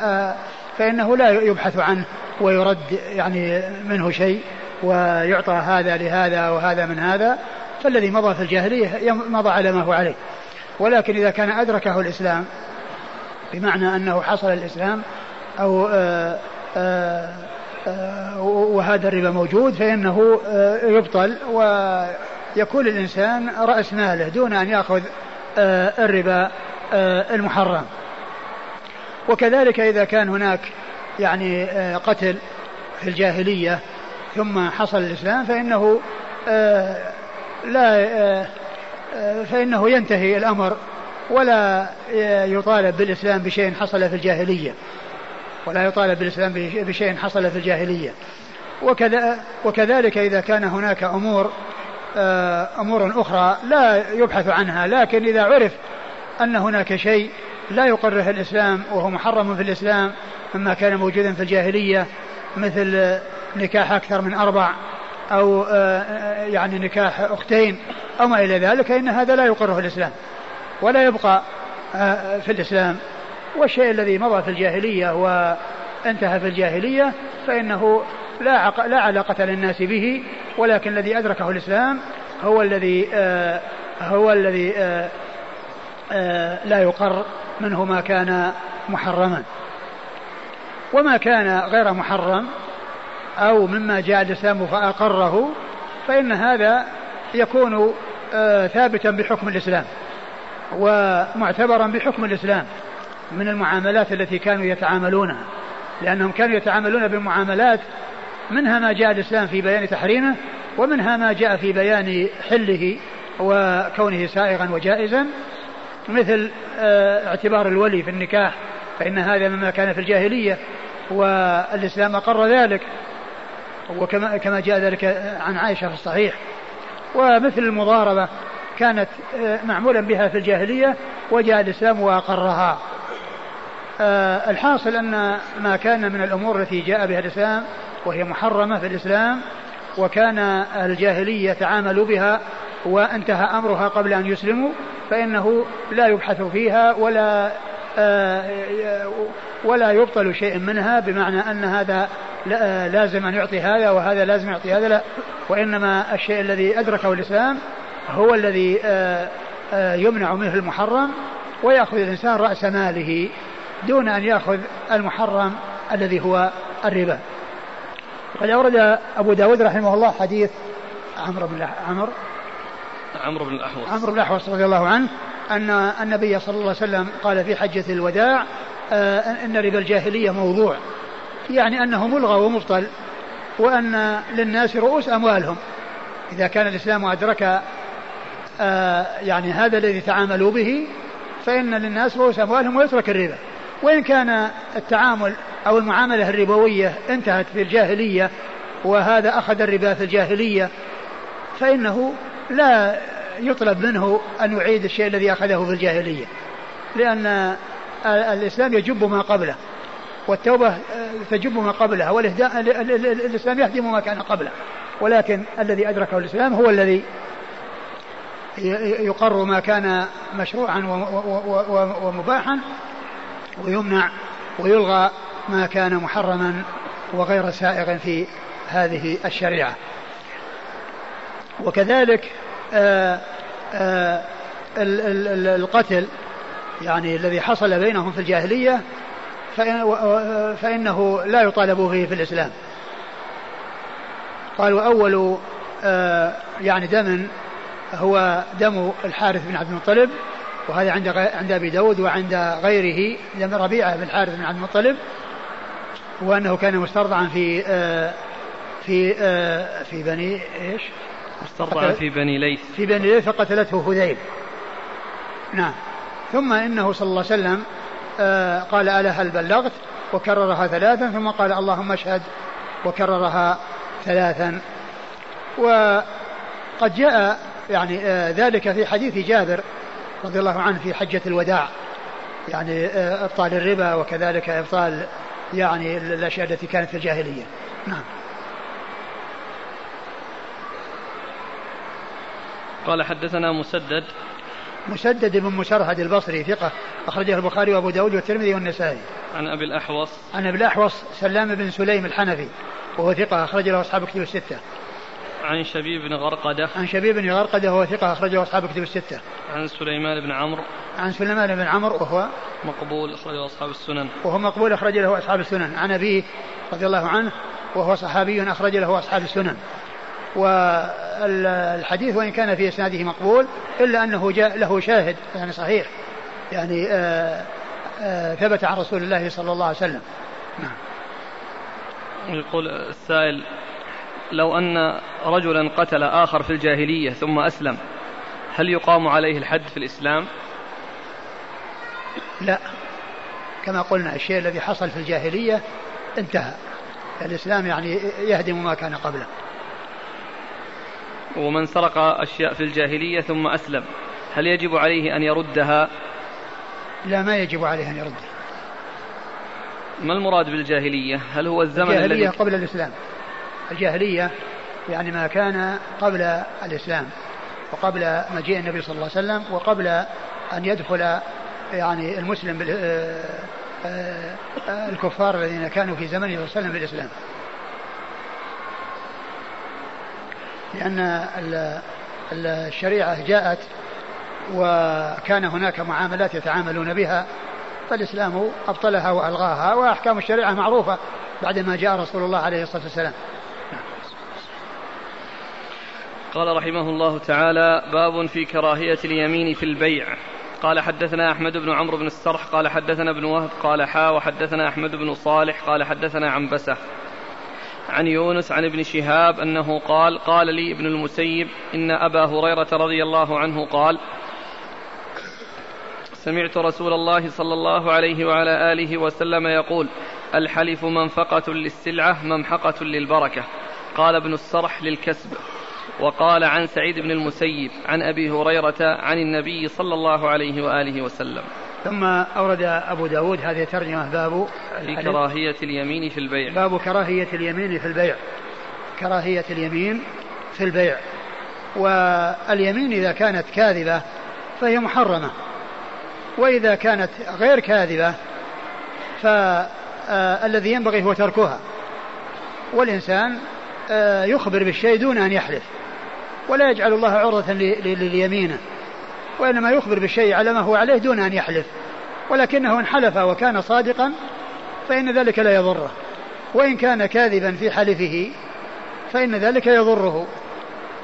فإنه لا يبحث عنه ويرد يعني منه شيء. ويعطى هذا لهذا وهذا من هذا فالذي مضى في الجاهلية مضى على ما هو عليه. ولكن إذا كان أدركه الإسلام بمعنى أنه حصل الإسلام أو آآ آآ آآ وهذا الربا موجود فإنه يبطل ويكون الإنسان رأس ماله دون أن يأخذ الربا المحرم. وكذلك إذا كان هناك يعني قتل في الجاهلية ثم حصل الإسلام فإنه لا فإنه ينتهي الأمر ولا يطالب بالإسلام بشيء حصل في الجاهلية. ولا يطالب بالإسلام بشيء حصل في الجاهلية. وكذلك إذا كان هناك أمور أمور أخرى لا يبحث عنها لكن إذا عرف أن هناك شيء لا يقره الإسلام وهو محرم في الإسلام مما كان موجودا في الجاهلية مثل نكاح أكثر من أربع أو يعني نكاح أختين أو ما إلى ذلك فإن هذا لا يقره الإسلام ولا يبقى في الإسلام والشيء الذي مضى في الجاهلية وانتهى في الجاهلية فإنه لا. لا علاقة للناس به ولكن الذي أدركه الإسلام هو الذي آه هو الذي آه آه لا يقر منه ما كان محرما وما كان غير محرم أو مما جاء الإسلام فأقره فإن هذا يكون ثابتا بحكم الإسلام ومعتبرا بحكم الإسلام من المعاملات التي كانوا يتعاملونها. لأنهم كانوا يتعاملون بالمعاملات منها ما جاء الإسلام في بيان تحريمه ومنها ما جاء في بيان حله وكونه سائغا وجائزا. مثل اعتبار الولي في النكاح فإن هذا مما كان في الجاهلية والإسلام أقر ذلك. وكما كما جاء ذلك عن عائشة في الصحيح. ومثل المضاربة كانت معمولا بها في الجاهلية وجاء الإسلام وأقرها. الحاصل أن ما كان من الأمور التي جاء بها الإسلام وهي محرمة في الإسلام وكان الجاهلية تعاملوا بها وانتهى أمرها قبل أن يسلموا فإنه لا يبحث فيها ولا ولا يبطل شيء منها بمعنى أن هذا لازم أن يعطي هذا وهذا لازم يعطي هذا لا. وإنما الشيء الذي أدركه الإسلام هو الذي يمنع منه المحرم ويأخذ الإنسان رأس ماله دون أن يأخذ المحرم الذي هو الربا. قد أورد أبو داود رحمه الله حديث عمرو بن عمرو عمرو بن الأحوص. عمرو بن الأحوص رضي الله عنه أن النبي صلى الله عليه وسلم قال في حجة الوداع أن ربا الجاهلية موضوع. يعني أنه ملغى ومبطل وأن للناس رؤوس أموالهم. إذا كان الإسلام أدرك يعني هذا الذي تعاملوا به فإن للناس رؤوس أموالهم ويترك الربا. وإن كان التعامل أو المعاملة الربوية انتهت في الجاهلية وهذا أخذ الربا في الجاهلية فإنه لا يطلب منه أن يعيد الشيء الذي أخذه في الجاهلية لأن الإسلام يجب ما قبله والتوبة تجب ما قبلها والإسلام يهدم ما كان قبله ولكن الذي أدركه الإسلام هو الذي يقر ما كان مشروعا ومباحا ويمنع ويلغى ما كان محرما وغير سائغ في هذه الشريعة. وكذلك القتل يعني الذي حصل بينهم في الجاهلية فإنه لا يطالب به في الإسلام قال وأول يعني دم هو دم الحارث بن عبد المطلب وهذا عند عند أبي داود وعند غيره دم ربيعة بن الحارث بن عبد المطلب وأنه كان مسترضعا في في في بني إيش؟ مسترضعا في بني ليث. في بني ليث فقتلته هذيل. نعم. ثم إنه صلى الله عليه وسلم قال ألا هل بلغت؟ وكررها ثلاثا ثم قال اللهم اشهد وكررها ثلاثا. وقد جاء يعني ذلك في حديث جابر رضي الله عنه في حجة الوداع. يعني إبطال الربا وكذلك إبطال يعني الأشياء التي كانت في الجاهلية. نعم. قال حدثنا مسدد. مسدد بن مسرهد البصري ثقة أخرجه البخاري وأبو داود والترمذي والنسائي. عن أبي الأحوص. عن أبي الأحوص سلام بن سليم الحنفي وهو ثقة أخرج له أصحاب كتب الستة. عن شبيب بن غرقدة. عن شبيب بن غرقدة وهو ثقة أخرجه أصحاب كتب الستة. عن سليمان بن عمرو. عن سليمان بن عمرو وهو مقبول أخرجه أصحاب السنن. وهو مقبول أخرج له أصحاب السنن. عن أبيه رضي الله عنه وهو صحابي أخرج له أصحاب السنن. والحديث وإن كان في إسناده مقبول إلا أنه جاء له شاهد يعني صحيح يعني آآ آآ ثبت عن رسول الله صلى الله عليه وسلم. نعم. يقول السائل لو أن رجلا قتل آخر في الجاهلية ثم أسلم هل يقام عليه الحد في الإسلام؟ لا. كما قلنا الشيء الذي حصل في الجاهلية انتهى. الإسلام يعني يهدم ما كان قبله. ومن سرق أشياء في الجاهلية ثم أسلم. هل يجب عليه أن يردها؟ لا ما يجب عليه أن يردها ما المراد بالجاهلية؟ هل هو الزمن الجاهلية الذي قبل الإسلام. الجاهلية يعني ما كان قبل الإسلام وقبل مجيء النبي صلى الله عليه وسلم وقبل أن يدخل يعني المسلم بال آه، آه، الكفار الذين كانوا في زمنه صلى الله عليه وسلم بالإسلام. لأن الشريعة جاءت وكان هناك معاملات يتعاملون بها فالإسلام أبطلها وألغاها وأحكام الشريعة معروفة بعدما جاء رسول الله عليه الصلاة والسلام. قال رحمه الله تعالى باب في كراهية اليمين في البيع. قال حدثنا أحمد بن عمرو بن السرح قال حدثنا ابن وهب قال حا وحدثنا أحمد بن صالح قال حدثنا عنبسة. عن يونس عن ابن شهاب أنه قال قال لي ابن المسيب إن أبا هريرة رضي الله عنه قال سمعت رسول الله صلى الله عليه وعلى آله وسلم يقول الحلف منفقة للسلعة ممحقة للبركة. قال ابن السرح للكسب. وقال عن سعيد بن المسيب عن أبي هريرة عن النبي صلى الله عليه وآله وسلم. ثم أورد أبو داود هذه الترجمة باب في كراهية اليمين في البيع. باب كراهية اليمين في البيع. كراهية اليمين في البيع. واليمين إذا كانت كاذبة فهي محرمة. وإذا كانت غير كاذبة فالذي ينبغي هو تركها. والإنسان آه، يخبر بالشيء دون أن يحلف. ولا يجعل الله عرضة لليمينه وإنما يخبر بالشيء على ما هو عليه دون أن يحلف. ولكنه إن حلف وكان صادقا فإن ذلك لا يضره. وإن كان كاذبا في حلفه فإن ذلك يضره.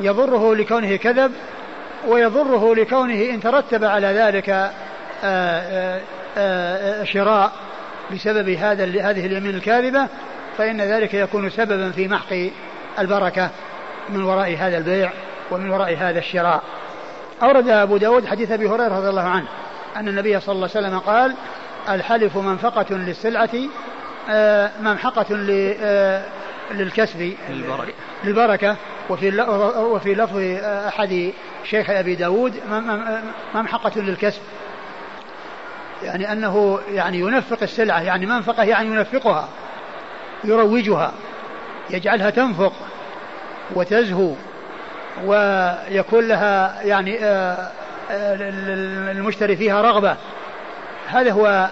يضره لكونه كذب ويضره لكونه إن ترتب على ذلك آه، آآ آه، شراء بسبب هذا هذه اليمين الكاذبة فإن ذلك يكون سببا في محق البركة من وراء هذا البيع ومن وراء هذا الشراء. أورد أبو داود حديث أبي هريرة رضي الله عنه أن النبي صلى الله عليه وسلم قال الحلف منفقة للسلعة آه، ممحقة آه، للكسب للبركة, للبركة. وفي وفي لفظ أحد شيخ أبي داود ممحقة للكسب. يعني أنه يعني ينفق السلعة يعني منفقة يعني ينفقها يروجها يجعلها تنفق وتزهو. ويكون لها يعني آه، آه، المشتري فيها رغبة. هذا هو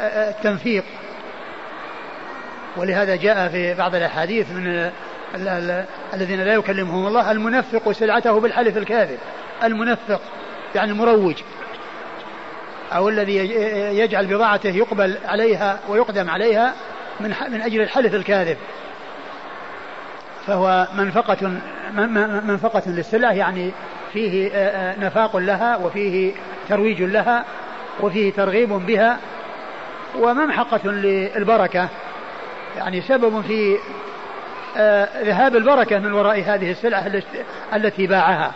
آه، التنفيق. ولهذا جاء في بعض الأحاديث من الذين لا يكلمهم الله المنفق سلعته بالحلف الكاذب. المنفق يعني المروج. أو الذي يجعل بضاعته يقبل عليها ويقدم عليها من من أجل الحلف الكاذب. فهو منفقة منفقة للسلع يعني فيه آه، آه، نفاق لها وفيه ترويج لها وفيه ترغيب بها وممحقة للبركة. يعني سبب في آه، ذهاب البركة من وراء هذه السلعة التي باعها.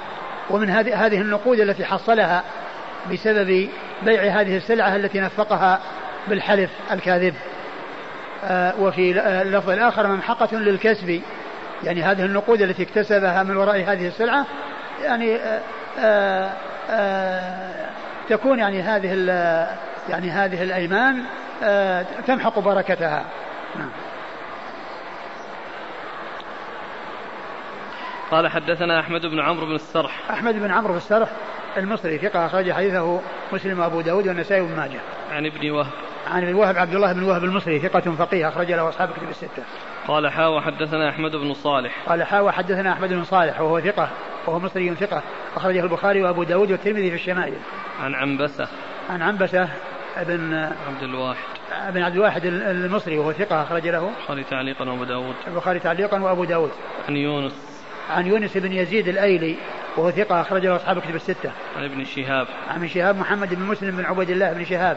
ومن هذه النقود التي حصلها بسبب بيع هذه السلعة التي نفقها بالحلف الكاذب. وفي اللفظ الآخر ممحقة للكسب. يعني هذه النقود التي اكتسبها من وراء هذه السلعة يعني آآ آه، آآ آه، تكون يعني هذه يعني هذه الأيمان آه، تمحق بركتها. نعم. قال حدثنا أحمد بن عمرو بن السرح. أحمد بن عمرو بن السرح المصري ثقة أخرج حديثه مسلم وأبو داود والنسائي وابن ماجه. عن ابن وهب. عن ابن وهب عبد الله بن وهب المصري ثقة فقيه أخرج له أصحاب كتب الستة. قال حا وحدثنا أحمد بن صالح. قال حا وحدثنا أحمد بن صالح وهو ثقة وهو مصري ثقة أخرجه البخاري وأبو داود والترمذي في الشمائل. عن عنبسة. عن عنبسة بن عبد الواحد. بن عبد الواحد المصري وهو ثقة أخرج له. البخاري تعليقا وأبو داود. البخاري تعليقا وأبو داود. عن يونس. عن يونس بن يزيد الأيلي وهو ثقة أخرج له أصحاب كتب الستة. عن ابن شهاب. عن ابن شهاب محمد بن مسلم بن عبيد الله بن شهاب.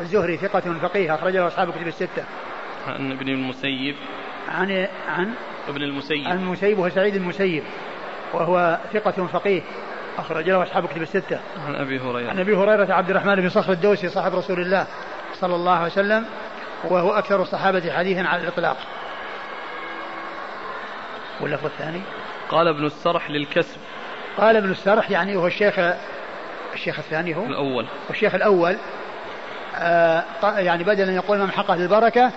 الزهري ثقة فقيه أخرج له أصحاب كتب الستة. عن ابن المسيب. عن عن ابن المسيب. عن المسيب وهو سعيد المسيب وهو ثقة فقيه أخرج له أصحاب كتب الستة. عن أبي هريرة. عن أبي هريرة عبد الرحمن بن صخر الدوسي صاحب رسول الله صلى الله عليه وسلم وهو أكثر الصحابة حديثا على الإطلاق. واللفظ الثاني؟ قال ابن السرح للكسب. قال ابن السرح يعني هو الشيخ الشيخ الثاني هو؟ الأول. والشيخ الأول آه يعني بدل أن يقول ممحقة للبركة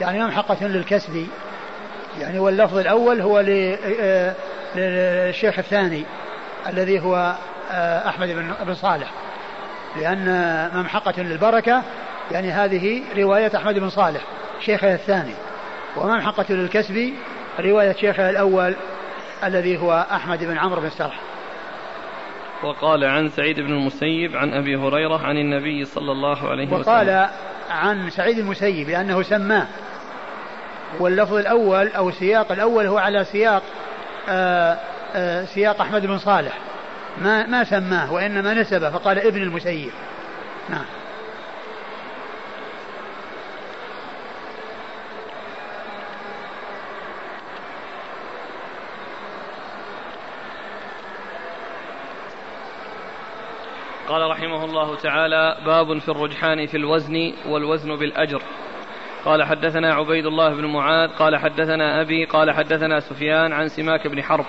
يعني ممحقة للكسب. يعني واللفظ الأول هو آه، للشيخ الثاني الذي هو آه، أحمد بن صالح. لأن ممحقة للبركة يعني هذه رواية أحمد بن صالح شيخه الثاني. وممحقة للكسب رواية شيخه الأول الذي هو أحمد بن عمرو بن سرح. وقال عن سعيد بن المسيب عن أبي هريرة عن النبي صلى الله عليه وسلم. وقال عن سعيد المسيب لأنه سماه. واللفظ الأول أو السياق الأول هو على سياق آآ آآ سياق أحمد بن صالح. ما ما سماه وإنما نسبه فقال ابن المسيب. نعم. قال رحمه الله تعالى باب في الرجحان في الوزن والوزن بالأجر. قال حدثنا عبيد الله بن معاذ قال حدثنا أبي قال حدثنا سفيان عن سماك بن حرب.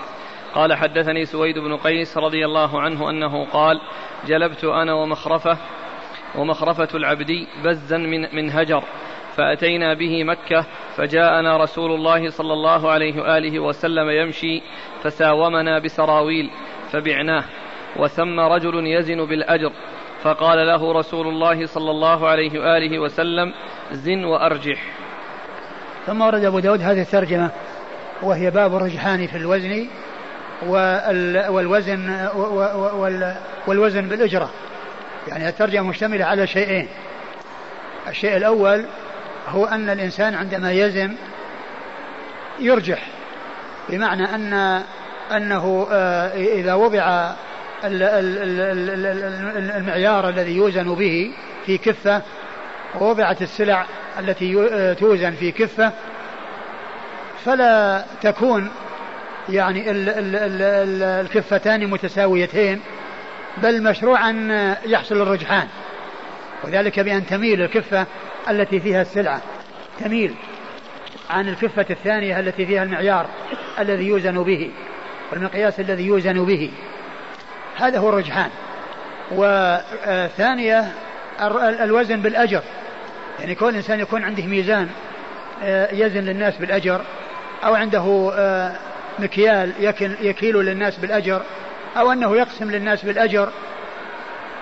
قال حدثني سويد بن قيس رضي الله عنه أنه قال جلبت أنا ومخرفة ومخرفة العبدي بزا من, من هجر فأتينا به مكة فجاءنا رسول الله صلى الله عليه وآله وسلم يمشي فساومنا بسراويل فبعناه. وثم رجل يزن بالأجر فقال له رسول الله صلى الله عليه وآله وسلم زن وأرجح. ثم ورد أبو داود هذه الترجمة وهي باب الرجحان في الوزن والوزن والوزن بالأجرة. يعني الترجمة مشتملة على شيئين. الشيء الأول هو أن الإنسان عندما يزن يرجح بمعنى أن أنه آه، إذا وضع المعيار الذي يوزن به في كفة ووضعت السلع التي آه، توزن في كفة فلا تكون يعني الكفتان متساويتين بل مشروع أن يحصل الرجحان وذلك بأن تميل الكفة التي فيها السلعة تميل عن الكفة الثانية التي فيها المعيار الذي يوزن به والمقياس الذي يوزن به هذا هو الرجحان. وثانية الوزن بالأجر. يعني كون الإنسان يكون عنده ميزان آه، يزن للناس بالأجر أو عنده آه، مكيال يكيل للناس بالأجر أو أنه يقسم للناس بالأجر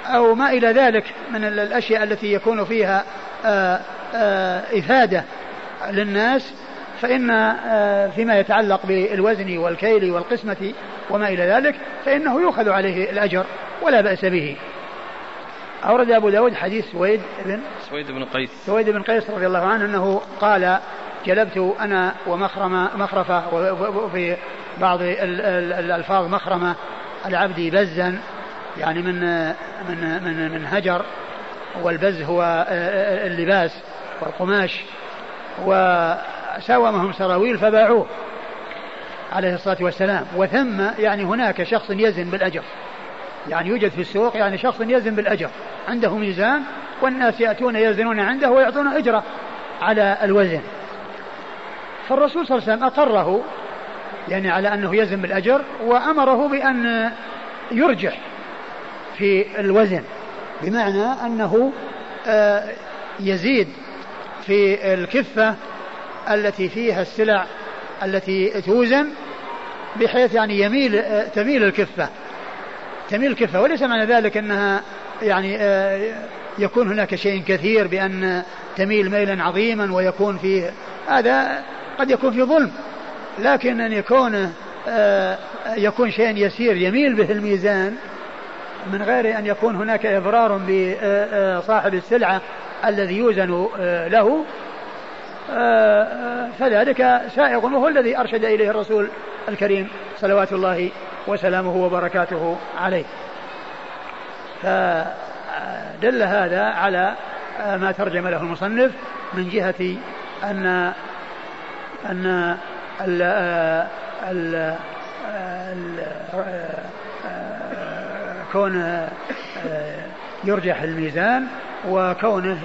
أو ما إلى ذلك من الأشياء التي يكون فيها آه، إفادة للناس. فإن فيما يتعلق بالوزن والكيل والقسمة وما إلى ذلك فإنه يؤخذ عليه الأجر ولا بأس به. أورد أبو داود حديث سويد بن سويد بن قيس. سويد بن قيس رضي الله عنه أنه قال جلبت أنا ومخرمة مخرفة وفي بعض الألفاظ مخرمة العبد بزا يعني من من من من هجر والبز هو آه، آه، اللباس والقماش و ساومهم سراويل فباعوه. عليه الصلاة والسلام. وثم يعني هناك شخص يزن بالأجر. يعني يوجد في السوق يعني شخص يزن بالأجر. عنده ميزان والناس يأتون يزنون عنده ويعطون أجرة على الوزن. فالرسول صلى الله عليه وسلم أقره يعني على أنه يزن بالأجر وأمره بأن يرجح في الوزن. بمعنى أنه آه، يزيد في الكفة التي فيها السلع التي توزن بحيث يعني يميل تميل الكفة. تميل كفة وليس معنى ذلك أنها يعني آه، يكون هناك شيء كثير بأن تميل ميلا عظيما ويكون فيه هذا قد يكون في ظلم. لكن أن يكون آه، يكون شيء يسير يميل به الميزان من غير أن يكون هناك إضرار بصاحب السلعة الذي يوزن له فذلك سائغ وهو الذي أرشد إليه الرسول الكريم صلوات الله وسلامه وبركاته عليه. فدل هذا على ما ترجم له المصنف من جهة أن أن ال ال كون يرجح الميزان وكونه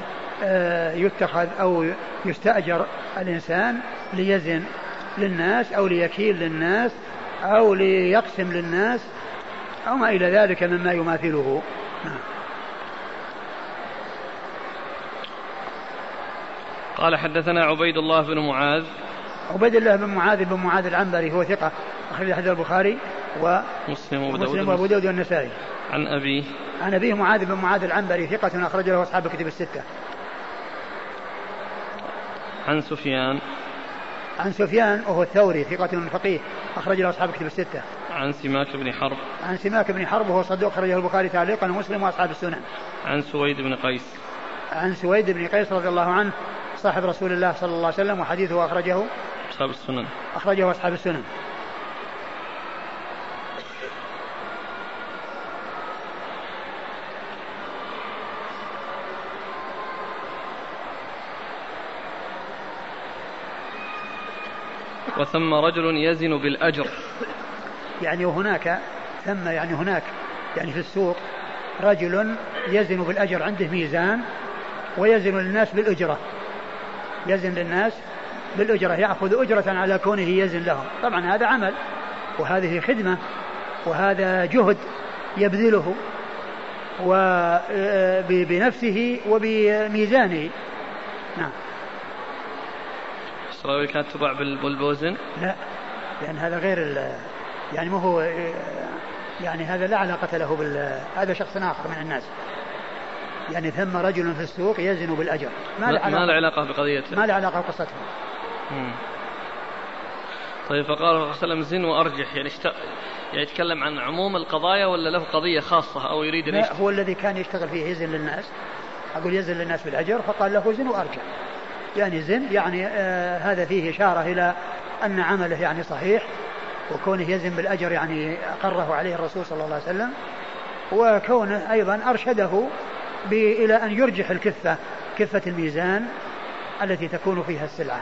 يتخذ أو يستأجر الإنسان ليزن للناس أو ليكيل للناس أو ليقسم للناس أو ما إلى ذلك مما يماثله. نعم. قال حدثنا عبيد الله بن معاذ. عبيد الله بن معاذ بن معاذ العنبري هو ثقة أخرج حديث البخاري و مسلم وأبو داود. داود والنسائي. عن أبيه. عن أبيه معاذ بن معاذ العنبري ثقة أخرج له أصحاب الكتب الستة. عن سفيان عن سفيان وهو الثوري ثقة فقيه أخرج له أصحاب الكتب الستة. عن سماك بن حرب. عن سماك بن حرب وهو صدوق أخرجه البخاري تعليقا ومسلم وأصحاب السنن. عن سويد بن قيس. عن سويد بن قيس رضي الله عنه صاحب رسول الله صلى الله عليه وسلم وحديثه أخرجه أصحاب السنن. أخرجه أصحاب السنن. وثم رجل يزن بالأجر. يعني وهناك ثم يعني هناك يعني في السوق رجل يزن بالأجر عنده ميزان ويزن للناس بالأجرة. يزن للناس بالأجرة يأخذ أجرة على كونه يزن لهم. طبعا هذا عمل وهذه خدمة وهذا جهد يبذله وبنفسه وبميزانه. نعم. الصراوي كانت تباع بالبوزن؟ لا لأن هذا غير يعني ما هو يعني هذا لا علاقة له بال هذا شخص آخر من الناس. يعني ثم رجل في السوق يزن بالأجر. ما له علاقة, ما علاقة بقضيته. ما له علاقة بقصته. طيب فقال صلى الله عليه وسلم زن وأرجح. يعني اشت... يعني يتكلم عن عموم القضايا ولا له قضية خاصة أو يريد لا هو الذي كان يشتغل فيه يزن للناس. أقول يزن للناس بالأجر فقال له زن وأرجح. يعني زن يعني آه هذا فيه إشارة إلى أن عمله يعني صحيح وكونه يزن بالأجر يعني أقره عليه الرسول صلى الله عليه وسلم وكونه أيضا أرشده إلى أن يرجح الكفة كفة الميزان التي تكون فيها السلعة.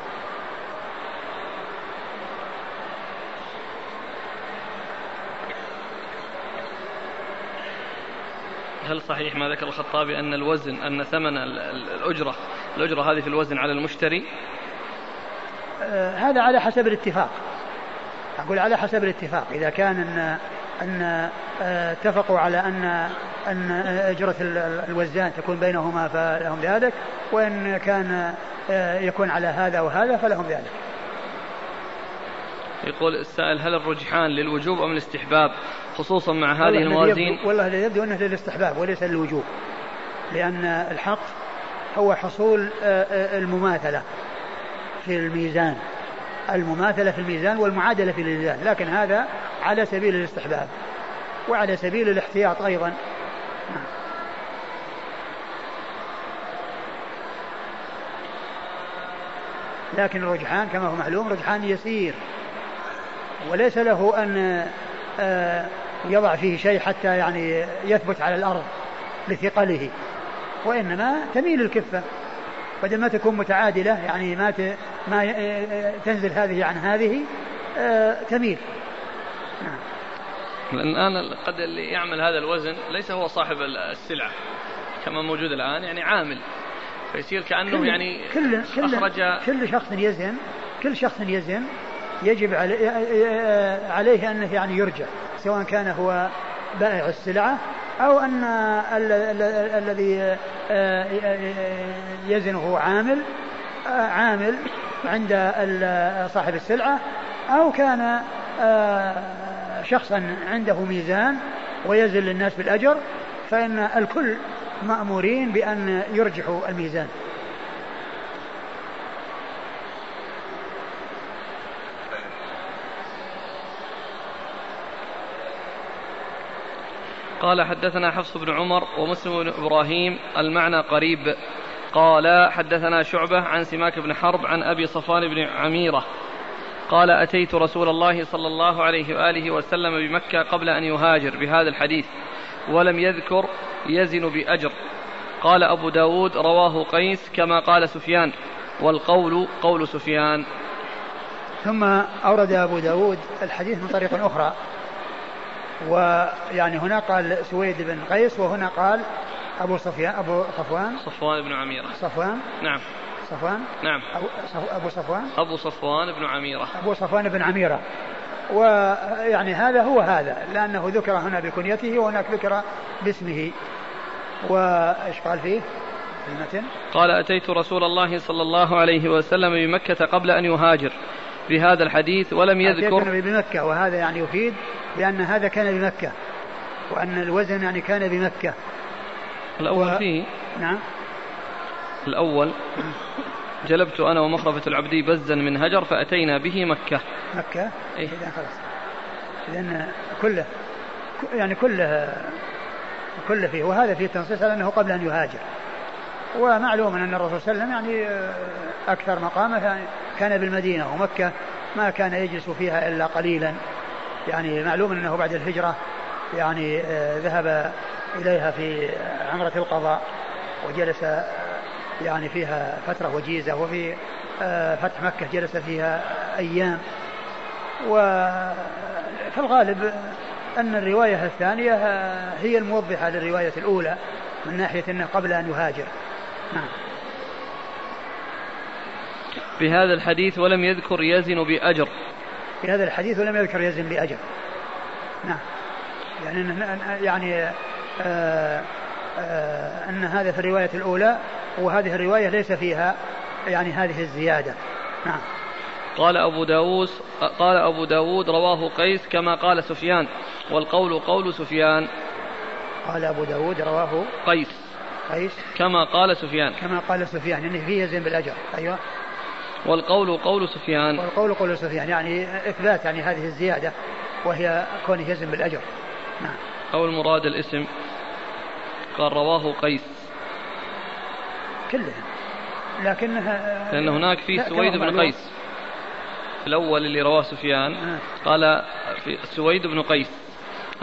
هل صحيح ما ذكر الخطابي أن الوزن أن ثمن الأجرة الأجرة هذه في الوزن على المشتري؟ آه هذا على حسب الاتفاق. أقول على حسب الاتفاق. إذا كان أن أن آه، اتفقوا على أن أن أجرة الوزان تكون بينهما فلهم ذلك وإن كان آه، يكون على هذا وهذا فلهم ذلك. يقول السائل هل الرجحان للوجوب أم الاستحباب؟ خصوصا مع هذه الموازين. والله يبدو أنه للاستحباب وليس للوجوب. لأن الحق هو حصول آه، آه، المماثلة في الميزان. المماثلة في الميزان والمعادلة في الميزان لكن هذا على سبيل الاستحباب وعلى سبيل الاحتياط أيضا. لكن الرجحان كما هو معلوم رجحان يسير وليس له أن آه، يضع فيه شيء حتى يعني يثبت على الأرض لثقله. وإنما تميل الكفة. بدل ما تكون متعادلة يعني ما ما آه، آه، تنزل هذه عن هذه تميل. نعم. الآن قد اللي يعمل هذا الوزن ليس هو صاحب السلعة كما موجود الآن يعني عامل. فيصير كأنه كل يعني كل كل أخرج كل شخص يزن كل شخص يزن يجب عليه أنه يعني يرجع سواء كان هو بائع السلعة أو أن الذي آه، يزن هو عامل آه، عامل عند صاحب السلعة أو كان آه، شخصا عنده ميزان ويزن للناس بالأجر فإن الكل مأمورين بأن يرجحوا الميزان. قال حدثنا حفص بن عمر ومسلم بن إبراهيم المعنى قريب. قال حدثنا شعبة عن سماك بن حرب عن أبي صفوان بن عميرة. قال أتيت رسول الله صلى الله عليه وآله وسلم بمكة قبل أن يهاجر بهذا الحديث ولم يذكر يزن بأجر. قال أبو داود رواه قيس كما قال سفيان والقول قول سفيان. ثم أورد أبو داود الحديث من طريق أخرى. ويعني هنا قال سويد بن قيس وهنا قال أبو صفيان أبو صفوان. صفوان بن عميرة. صفوان. نعم. صفوان. نعم. أبو, أبو صفوان. أبو صفوان بن عميرة. أبو صفوان بن عميرة. ويعني هذا هو هذا لأنه ذكر هنا بكنيته وهناك ذكر باسمه. وإيش قال فيه؟ المتن قال أتيت رسول الله صلى الله عليه وسلم بمكة قبل أن يهاجر. بهذا الحديث ولم يذكر بمكة وهذا يعني يفيد بأن هذا كان بمكة وأن الوزن يعني كان بمكة. الأول و... فيه نعم. الأول جلبت أنا ومخرفة العبدي بزا من هجر فأتينا به مكة. مكة؟ إيه؟ إذا خلاص. لأن كله يعني كله كله فيه. وهذا فيه تنصيص على أنه قبل أن يهاجر. ومعلوم أن الرسول صلى الله عليه وسلم يعني أكثر مقامه كان بالمدينة ومكة ما كان يجلس فيها إلا قليلا. يعني معلوم أنه بعد الهجرة يعني آه، ذهب إليها في عمرة القضاء وجلس يعني فيها فترة وجيزة وفي آه، فتح مكة جلس فيها أيام. وفي الغالب أن الرواية الثانية هي الموضحة للرواية الأولى من ناحية أنه قبل أن يهاجر. نعم. بهذا الحديث ولم يذكر يزن بأجر. في هذا الحديث ولم يذكر يزن بأجر. نعم. يعني يعني آآ آه، آآ آه، أن هذا في الرواية الأولى وهذه الرواية ليس فيها يعني هذه الزيادة. نعم. قال أبو داود قال أبو داود رواه قيس كما قال سفيان والقول قول سفيان. قال أبو داود رواه قيس. قيس كما قال سفيان. كما قال سفيان يعني فيه يزن بالأجر. أيوة. والقول قول سفيان. والقول قول سفيان يعني إثبات يعني هذه الزيادة وهي كونه يزن بالأجر. نعم. أو المراد الاسم. قال رواه قيس. كلها لكنها لأن هناك في سويد بن قيس. الأول اللي رواه سفيان آه. قال في سويد بن قيس.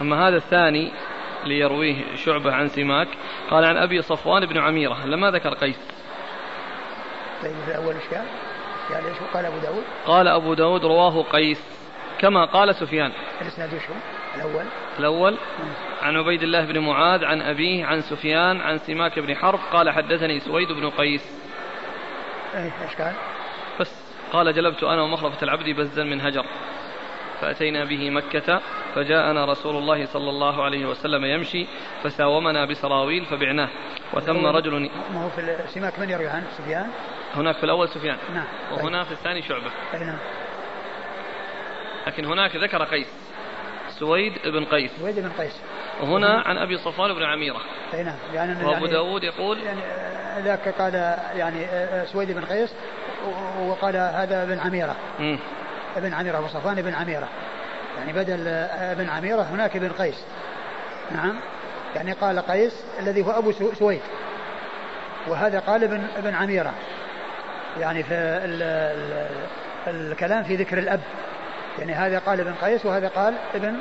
أما هذا الثاني اللي يرويه شعبة عن سماك قال عن أبي صفوان بن عميرة. لما ذكر قيس؟ طيب في الأول إيش قال؟ قال إيش قال أبو داود. قال أبو داود رواه قيس. كما قال سفيان. الإسناد وش الأول. الأول. عن عبيد الله بن معاذ عن أبيه عن سفيان عن سماك بن حرب. قال حدثني سويد بن قيس. إيش قال؟ بس. قال جلبت أنا ومخرفة العبد بزا من هجر. فأتينا به مكة فجاءنا رسول الله صلى الله عليه وسلم يمشي فساومنا بسراويل فبعناه. وثم رجل ما هو في سماك من يروي عنه سفيان؟ هناك في الأول سفيان. نعم. وهنا في الثاني شعبة. أي نعم. لكن هناك ذكر قيس. سويد بن قيس. سويد بن قيس. وهنا عن أبي صفوان بن عميرة. أي نعم. يعني وأبو يعني داود يقول يعني ذاك قال يعني سويد بن قيس وقال هذا بن عميرة. م. ابن عميرة أبو صفوان بن عميرة. يعني بدل ابن عميرة هناك ابن قيس. نعم. يعني قال قيس الذي هو أبو سويد. وهذا قال ابن ابن عميرة. يعني في ال ال الكلام في ذكر الأب. يعني هذا قال ابن قيس وهذا قال ابن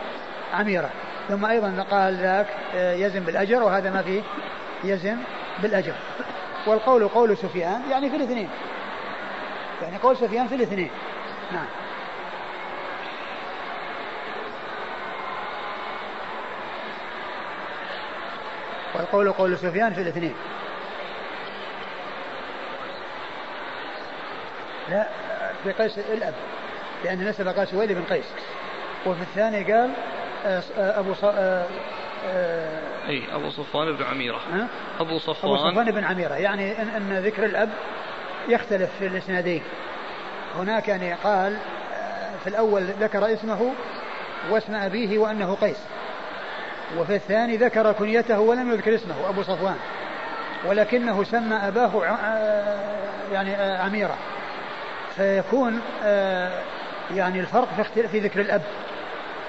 عميرة. ثم أيضا قال ذاك آه، يزن بالأجر وهذا ما فيه يزن بالأجر. والقول قول سفيان يعني في الاثنين. يعني قول سفيان في الاثنين. نعم. والقول قول سفيان في الاثنين. لا في قيس الأب لأن نسب قال سويد بن قيس. وفي الثاني قال آه، آه، أبو ص... آه، أي أبو صفوان بن عميرة. أه؟ أبو صفوان أبو صفوان. بن عميرة. يعني إن, إن ذكر الأب يختلف في الإسنادين. هناك يعني قال في الأول ذكر اسمه واسم أبيه وأنه قيس. وفي الثاني ذكر كنيته ولم يذكر اسمه أبو صفوان. ولكنه سمى أباه يعني عميرة. فيكون يعني الفرق في, في ذكر الأب.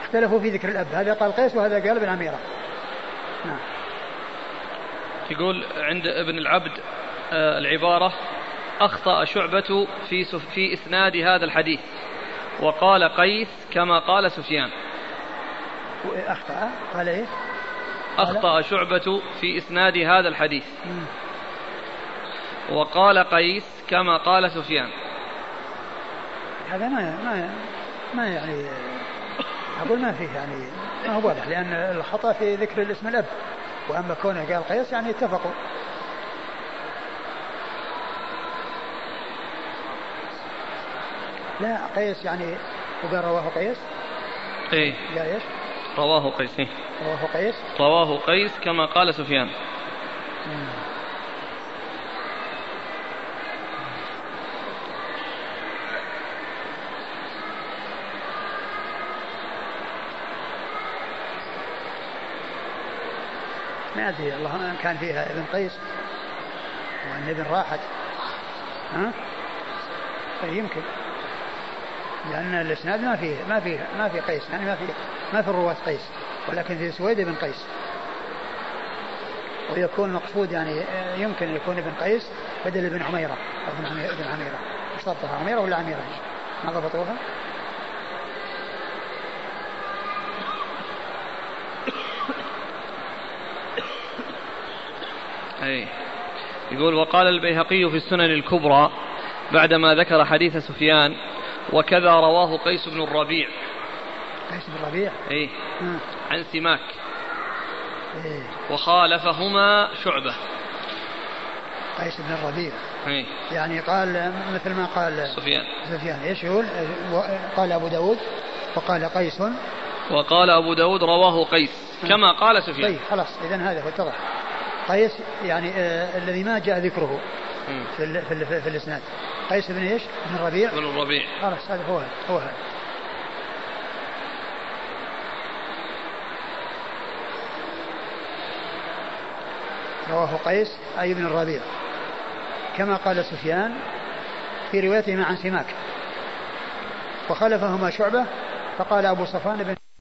اختلفوا في ذكر الأب. هذا قال قيس وهذا قال ابن عميرة. نعم. يقول عند ابن العبد العبارة أخطأ شعبة في في إسناد هذا الحديث. وقال قيس كما قال سفيان. أخطأ قال إيه أخطأ شعبة في إسناد هذا الحديث. وقال قيس كما قال سفيان. هذا ما ما ما يعني أقول ما فيه يعني ما هو واضح لأن الخطأ في ذكر الاسم الأب. وأما كونه قال قيس يعني اتفقوا. لا قيس يعني وقال رواه قيس إيه. قال إيش؟ رواه قيس إيه؟ رواه قيس رواه قيس كما قال سفيان. ما ادري الله كان فيها ابن قيس. وأن ابن راحت. ها؟ طيب يمكن. لأن الإسناد ما فيه ما فيه ما في قيس يعني ما في ما في الرواة قيس ولكن في سويد بن قيس. ويكون مقصود يعني يمكن يكون ابن قيس بدل ابن عميرة ابن عميرة. ضبطها عميرة ولا عميرة؟ ما ضبطوها؟ أي يقول وقال البيهقي في السنن الكبرى بعدما ذكر حديث سفيان وكذا رواه قيس بن الربيع. قيس بن الربيع؟ إي. آه. عن سماك. إيه؟ وخالفهما شعبة. قيس بن الربيع. إيه؟ يعني قال مثل ما قال سفيان. سفيان. إيش يقول؟ قال أبو داود وقال قيس. وقال أبو داود رواه قيس. آه. كما قال سفيان. طيب خلاص اذا هذا هو اتضح قيس يعني آه الذي ما جاء ذكره في ال في, ال في, في الإسناد. قيس بن إيش؟ بن الربيع بن الربيع خلاص هذا هو هو. هذا رواه قيس أي بن الربيع كما قال سفيان في روايته عن سماك. وخلفهما شعبة فقال أبو صفان بن